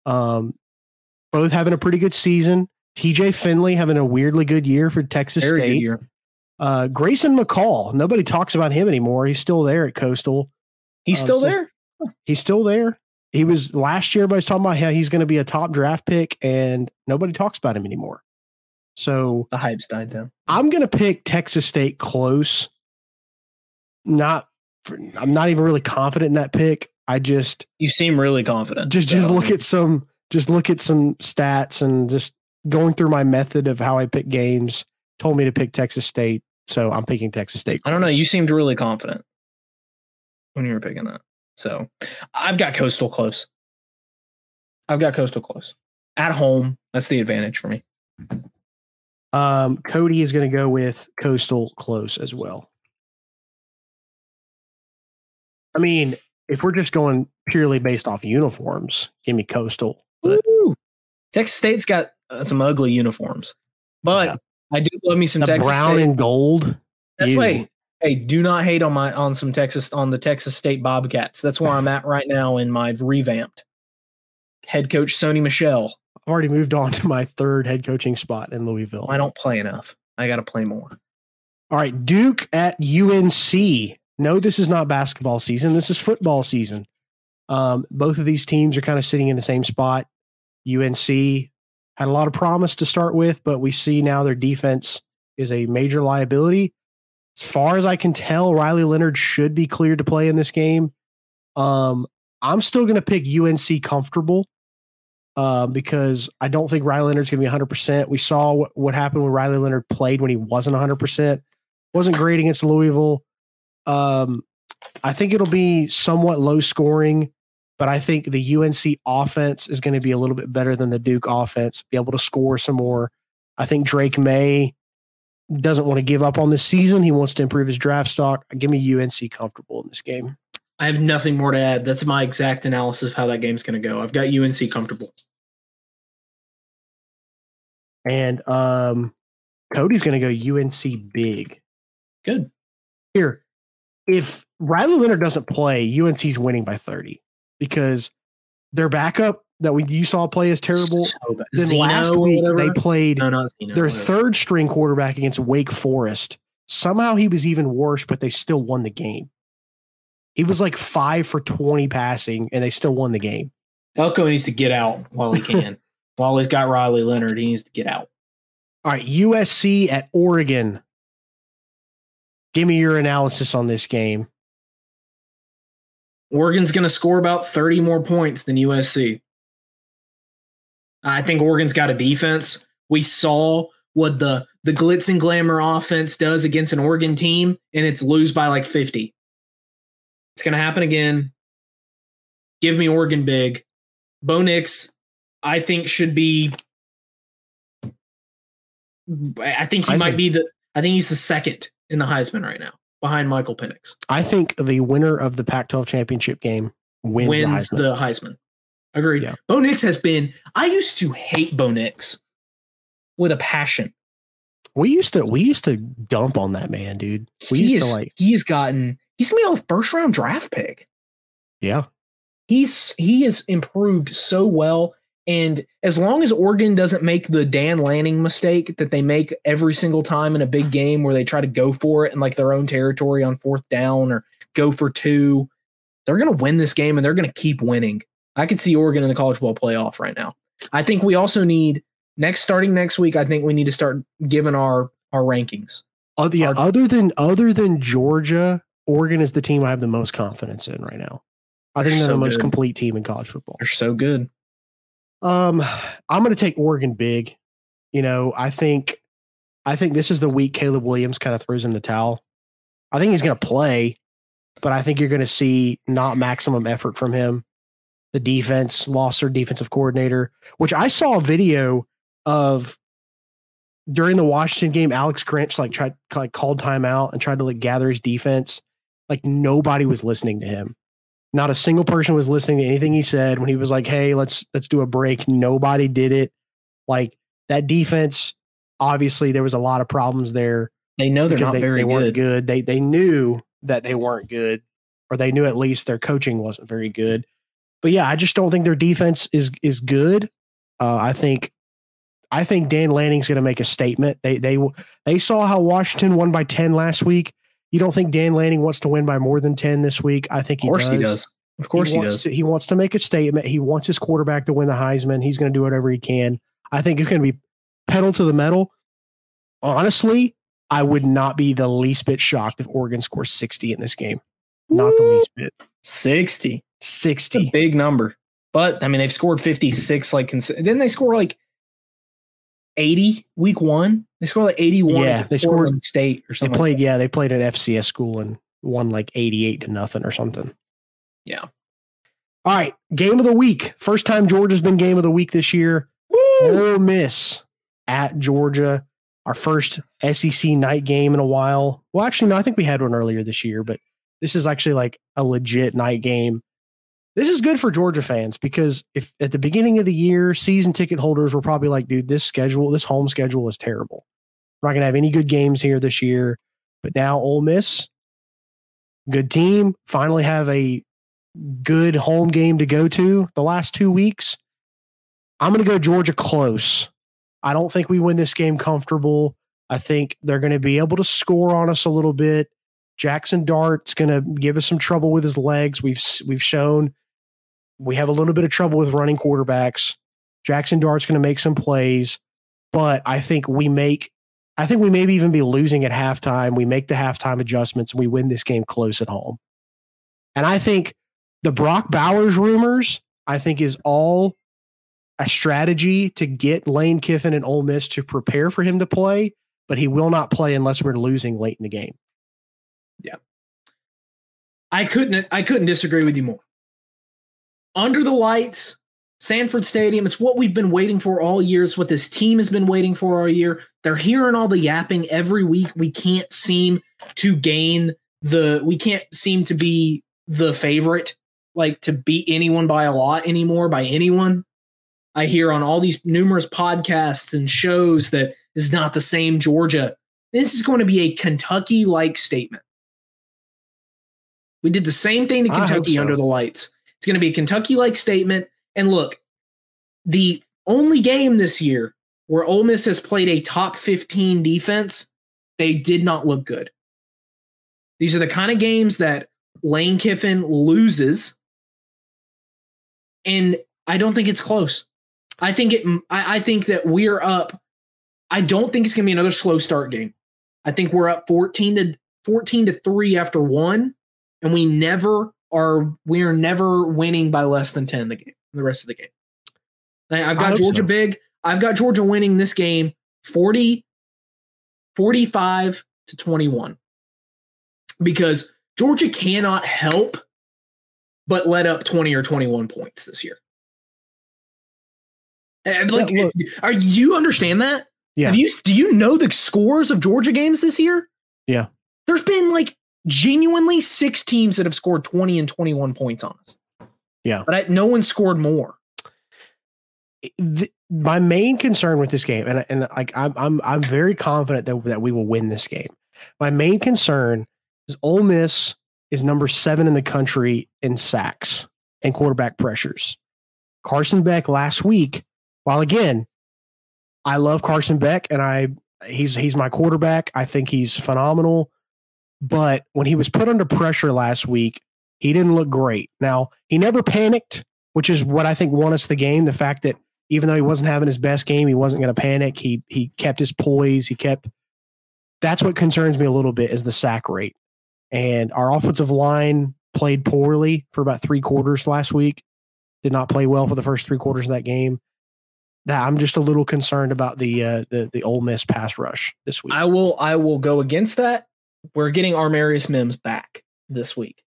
Um, both having a pretty good season. TJ Finley having a weirdly good year for Texas Very State. good year. Uh, Grayson McCall. Nobody talks about him anymore. He's still there at Coastal. He's Um, still so- there. He's still there. He was last year. Everybody's talking about how he's going to be a top draft pick, and nobody talks about him anymore. So The hype's died down. I'm going to pick Texas State close. Not, for, I'm not even really confident in that pick. I just You seem really confident. just just look at some just look at some stats and just going through my method of how I pick games told me to pick Texas State, so I'm picking Texas State. I don't know. You seemed really confident when you were picking that. So I've got Coastal close. I've got Coastal close. At home, that's the advantage for me. Um, Cody is going to go with Coastal close as well. I mean, if we're just going purely based off uniforms, give me Coastal. But Texas State's got uh, some ugly uniforms, but Yeah. I do love me some the Texas brown State. and gold. That's why. Hey, do not hate on my on some Texas on the Texas State Bobcats. That's where I'm at right now in my revamped head coach Sony Michel. I've already moved on to my third head coaching spot in Louisville. I don't play enough. I got to play more. All right, Duke at UNC. No, this is not basketball season. This is football season. Um, both of these teams are kind of sitting in the same spot. UNC had a lot of promise to start with, but we see now their defense is a major liability. As far as I can tell, Riley Leonard should be cleared to play in this game. Um, I'm still going to pick UNC comfortable uh, because I don't think Riley Leonard's going to be 100%. We saw what, what happened when Riley Leonard played when he wasn't 100%. Wasn't great against Louisville. Um, I think it'll be somewhat low scoring, but I think the UNC offense is going to be a little bit better than the Duke offense, be able to score some more. I think Drake Maye doesn't want to give up on this season. He wants to improve his draft stock. Give me UNC comfortable in this game. I have nothing more to add. That's my exact analysis of how that game's going to go. I've got UNC comfortable. And um, Cody's going to go UNC big. Good. Here, if Riley Leonard doesn't play, UNC's winning by 30 because their backup that we you saw play is terrible. So. Then Zeno last week they played no, Zeno. their whatever. third string quarterback against Wake Forest. Somehow he was even worse, but they still won the game. He was like five for 20 passing, and they still won the game. Elko needs to get out while he can. while he's got Riley Leonard, he needs to get out. All right, USC at Oregon. Give me your analysis on this game. Oregon's going to score about 30 more points than USC. I think Oregon's got a defense. We saw what the the glitz and glamour offense does against an Oregon team, and it's lose by like 50. It's going to happen again. Give me Oregon big. Bo Nix, I think should be. I think he Heisman. might be the. I think he's the second in the Heisman right now, behind Michael Penix. I think the winner of the Pac 12 championship game wins, wins the the Heisman. Heisman. Agreed. Yeah. Bo Nix has been. I used to hate Bo Nix with a passion. we used to we used to dump on that man, dude. We he used is, to like, He's gotten. He's gonna be a first round draft pick. yeah. He's he has improved so well. And as long as Oregon doesn't make the Dan Lanning mistake that they make every single time in a big game where they try to go for it in like their own territory on fourth down or go for two, they're going to win this game and they're going to keep winning. I could see Oregon in the college ball playoff right now. I think we also need next starting next week, I think we need to start giving our our rankings. Other, yeah, our, other than other than Georgia, Oregon is the team I have the most confidence in right now. I think they're, they're so the most good. complete team in college football. They're so good. Um, I'm going to take Oregon big. You know, I think, I think this is the week Caleb Williams kind of throws in the towel. I think he's going to play, but I think you're going to see not maximum effort from him. The defense lost their defensive coordinator, which I saw a video of during the Washington game. Alex Grinch like tried like called timeout and tried to like gather his defense. Like nobody was listening to him. Not a single person was listening to anything he said when he was like, "Hey, let's let's do a break." Nobody did it. Like that defense, obviously there was a lot of problems there. They know they're not they, very they weren't good. They they knew that they weren't good, or they knew at least their coaching wasn't very good. But yeah, I just don't think their defense is is good. Uh, I think I think Dan Lanning's going to make a statement. They they they saw how Washington won by ten last week. You don't think Dan Lanning wants to win by more than 10 this week? I think he of course does. he does. Of course he, he does. To, he wants to make a statement. He wants his quarterback to win the Heisman. He's going to do whatever he can. I think it's going to be pedal to the metal. Honestly, I would not be the least bit shocked if Oregon scores 60 in this game. Not the least bit. 60. 60. big number. But I mean, they've scored 56. Like, didn't they score like 80 week one? They scored like 81. Yeah, they scored in state or something. They played, like yeah, they played at FCS school and won like 88 to nothing or something. Yeah. All right. Game of the week. First time Georgia's been game of the week this year. Woo! Ole Miss at Georgia. Our first SEC night game in a while. Well, actually, no, I think we had one earlier this year, but this is actually like a legit night game. This is good for Georgia fans because if at the beginning of the year, season ticket holders were probably like, dude, this schedule, this home schedule is terrible. We're not going to have any good games here this year. But now Ole Miss, good team, finally have a good home game to go to the last two weeks. I'm going to go Georgia close. I don't think we win this game comfortable. I think they're going to be able to score on us a little bit. Jackson Dart's going to give us some trouble with his legs. We've we've shown we have a little bit of trouble with running quarterbacks. Jackson Dart's going to make some plays, but I think we make, I think we maybe even be losing at halftime. We make the halftime adjustments and we win this game close at home. And I think the Brock Bowers rumors, I think, is all a strategy to get Lane Kiffin and Ole Miss to prepare for him to play, but he will not play unless we're losing late in the game. Yeah. I couldn't I couldn't disagree with you more under the lights, Sanford Stadium. It's what we've been waiting for all year. It's what this team has been waiting for all year. They're hearing all the yapping every week. We can't seem to gain the, we can't seem to be the favorite, like to beat anyone by a lot anymore, by anyone. I hear on all these numerous podcasts and shows that is not the same Georgia. This is going to be a Kentucky like statement. We did the same thing to Kentucky so. under the lights. It's going to be a Kentucky like statement. And look, the only game this year where Ole Miss has played a top 15 defense, they did not look good. These are the kind of games that Lane Kiffin loses. And I don't think it's close. I think it I, I think that we're up. I don't think it's gonna be another slow start game. I think we're up 14 to 14 to 3 after one, and we never are we are never winning by less than 10 the game, the rest of the game. I've got Georgia so. big. I've got Georgia winning this game 40 45 to 21. Because Georgia cannot help but let up 20 or 21 points this year. And like, yeah, are you understand that? Yeah. Have you do you know the scores of Georgia games this year? Yeah. There's been like genuinely six teams that have scored 20 and 21 points on us. Yeah. But I, no one scored more. The, my main concern with this game, and and like I'm I'm I'm very confident that that we will win this game. My main concern is Ole Miss is number seven in the country in sacks and quarterback pressures. Carson Beck last week, while again, I love Carson Beck and I he's he's my quarterback. I think he's phenomenal. But when he was put under pressure last week, he didn't look great. Now, he never panicked, which is what I think won us the game. The fact that even though he wasn't having his best game, he wasn't going to panic. He he kept his poise. He kept. That's what concerns me a little bit is the sack rate, and our offensive line played poorly for about three quarters last week. Did not play well for the first three quarters of that game. That I'm just a little concerned about the uh, the the Ole Miss pass rush this week. I will I will go against that. We're getting Amarius Mims back this week.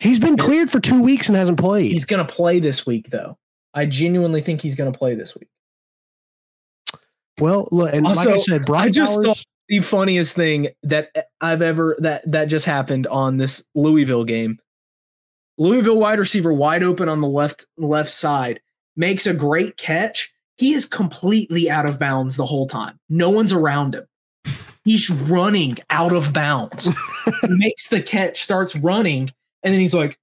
He's been cleared for two weeks and hasn't played. He's going to play this week, though. I genuinely think he's going to play this week. Well, look, and also, like I said, Brian I just Bowers, thought the funniest thing that I've ever that that just happened on this Louisville game. Louisville wide receiver wide open on the left left side makes a great catch. He is completely out of bounds the whole time. No one's around him. He's running out of bounds. he makes the catch, starts running, and then he's like,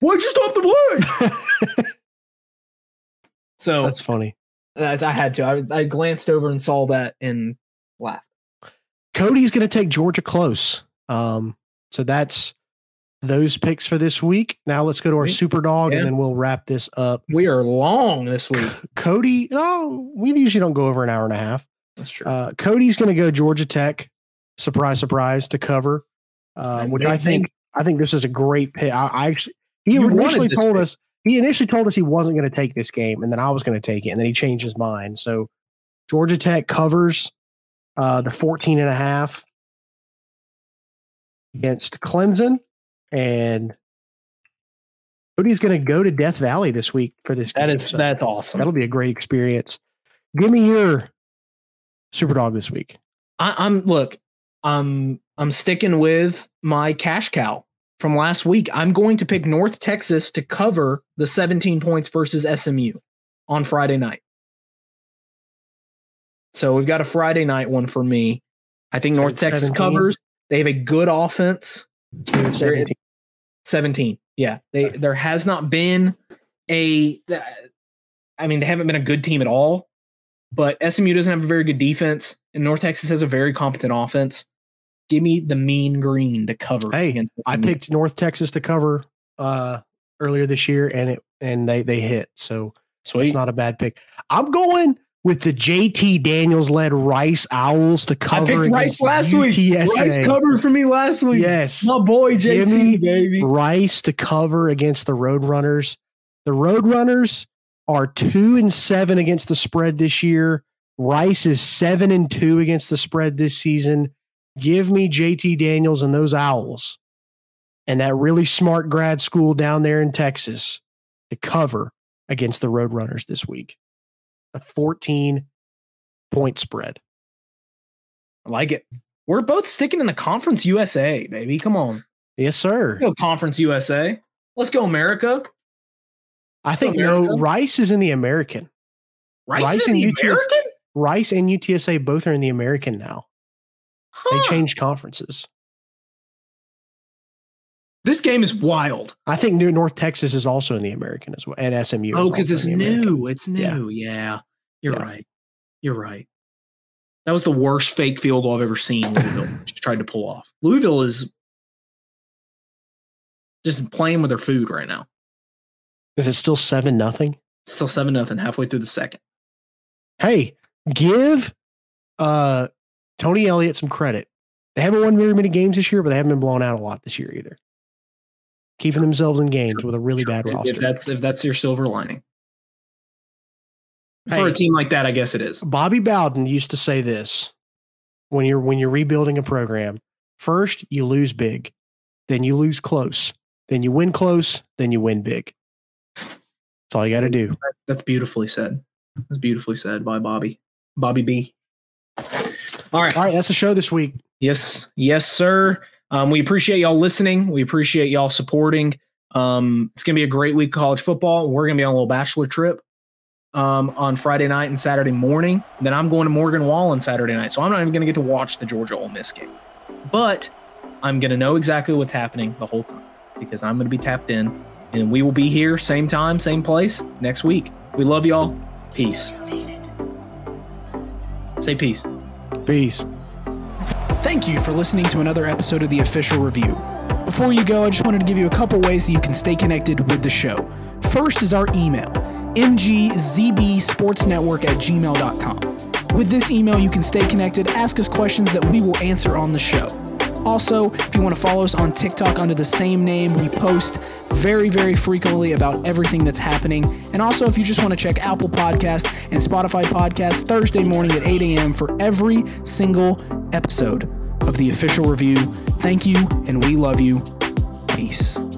"Why'd you stop the play?" so that's funny. As I had to, I, I glanced over and saw that and laughed. Cody's going to take Georgia close. Um, so that's those picks for this week. Now let's go to our super dog yeah. and then we'll wrap this up. We are long this week. Cody, oh, we usually don't go over an hour and a half. That's true. Uh, Cody's going to go Georgia Tech. Surprise, surprise to cover, uh, which I think I think this is a great pick. I, I actually he initially told pick. us he initially told us he wasn't going to take this game, and then I was going to take it, and then he changed his mind. So Georgia Tech covers uh, the 14 and a half against Clemson, and Cody's going to go to Death Valley this week for this. That game, is so that's awesome. That'll be a great experience. Give me your super dog this week. I, I'm look. I'm I'm sticking with my cash cow from last week. I'm going to pick North Texas to cover the 17 points versus SMU on Friday night. So we've got a Friday night one for me. I think North Texas 17. covers. They have a good offense. 17. 17. Yeah. They there has not been a I mean, they haven't been a good team at all, but SMU doesn't have a very good defense, and North Texas has a very competent offense give me the mean green to cover. Hey, I picked North Texas to cover uh, earlier this year, and it and they they hit. So Sweet. it's not a bad pick. I'm going with the JT Daniels led Rice Owls to cover. I picked Rice last UTSA. week. Rice covered for me last week. Yes, my boy JT baby. Rice to cover against the Roadrunners. The Roadrunners are two and seven against the spread this year. Rice is seven and two against the spread this season. Give me JT Daniels and those Owls and that really smart grad school down there in Texas to cover against the Roadrunners this week. A 14 point spread. I like it. We're both sticking in the Conference USA, baby. Come on. Yes, sir. Let's go Conference USA. Let's go America. I think America. no. Rice is in the American. Rice, Rice and UTSA, American? Rice and UTSA both are in the American now. Huh. They changed conferences. This game is wild. I think New North Texas is also in the American as well, and SMU. Oh, because it's new. It's new. Yeah, yeah. you're yeah. right. You're right. That was the worst fake field goal I've ever seen. Louisville tried to pull off. Louisville is just playing with their food right now. Is it still seven nothing? Still seven nothing. Halfway through the second. Hey, give uh Tony Elliott some credit. They haven't won very many games this year, but they haven't been blown out a lot this year either. Keeping themselves in games sure. with a really sure. bad roster. If that's if that's your silver lining. Hey, For a team like that, I guess it is. Bobby Bowden used to say this when you're when you're rebuilding a program. First, you lose big, then you lose close, then you win close, then you win big. That's all you got to do. That's beautifully said. That's beautifully said by Bobby. Bobby B. All right. All right. That's the show this week. Yes. Yes, sir. Um, we appreciate y'all listening. We appreciate y'all supporting. Um, it's going to be a great week of college football. We're going to be on a little bachelor trip um, on Friday night and Saturday morning. Then I'm going to Morgan Wallen Saturday night. So I'm not even going to get to watch the Georgia Ole Miss game. But I'm going to know exactly what's happening the whole time because I'm going to be tapped in. And we will be here, same time, same place next week. We love y'all. Peace. Say peace. Peace. Thank you for listening to another episode of The Official Review. Before you go, I just wanted to give you a couple ways that you can stay connected with the show. First is our email mgzbsportsnetwork at gmail.com. With this email, you can stay connected, ask us questions that we will answer on the show. Also, if you want to follow us on TikTok under the same name, we post very, very frequently about everything that's happening. And also, if you just want to check Apple Podcast and Spotify Podcast Thursday morning at 8 a.m. for every single episode of the official review. Thank you, and we love you. Peace.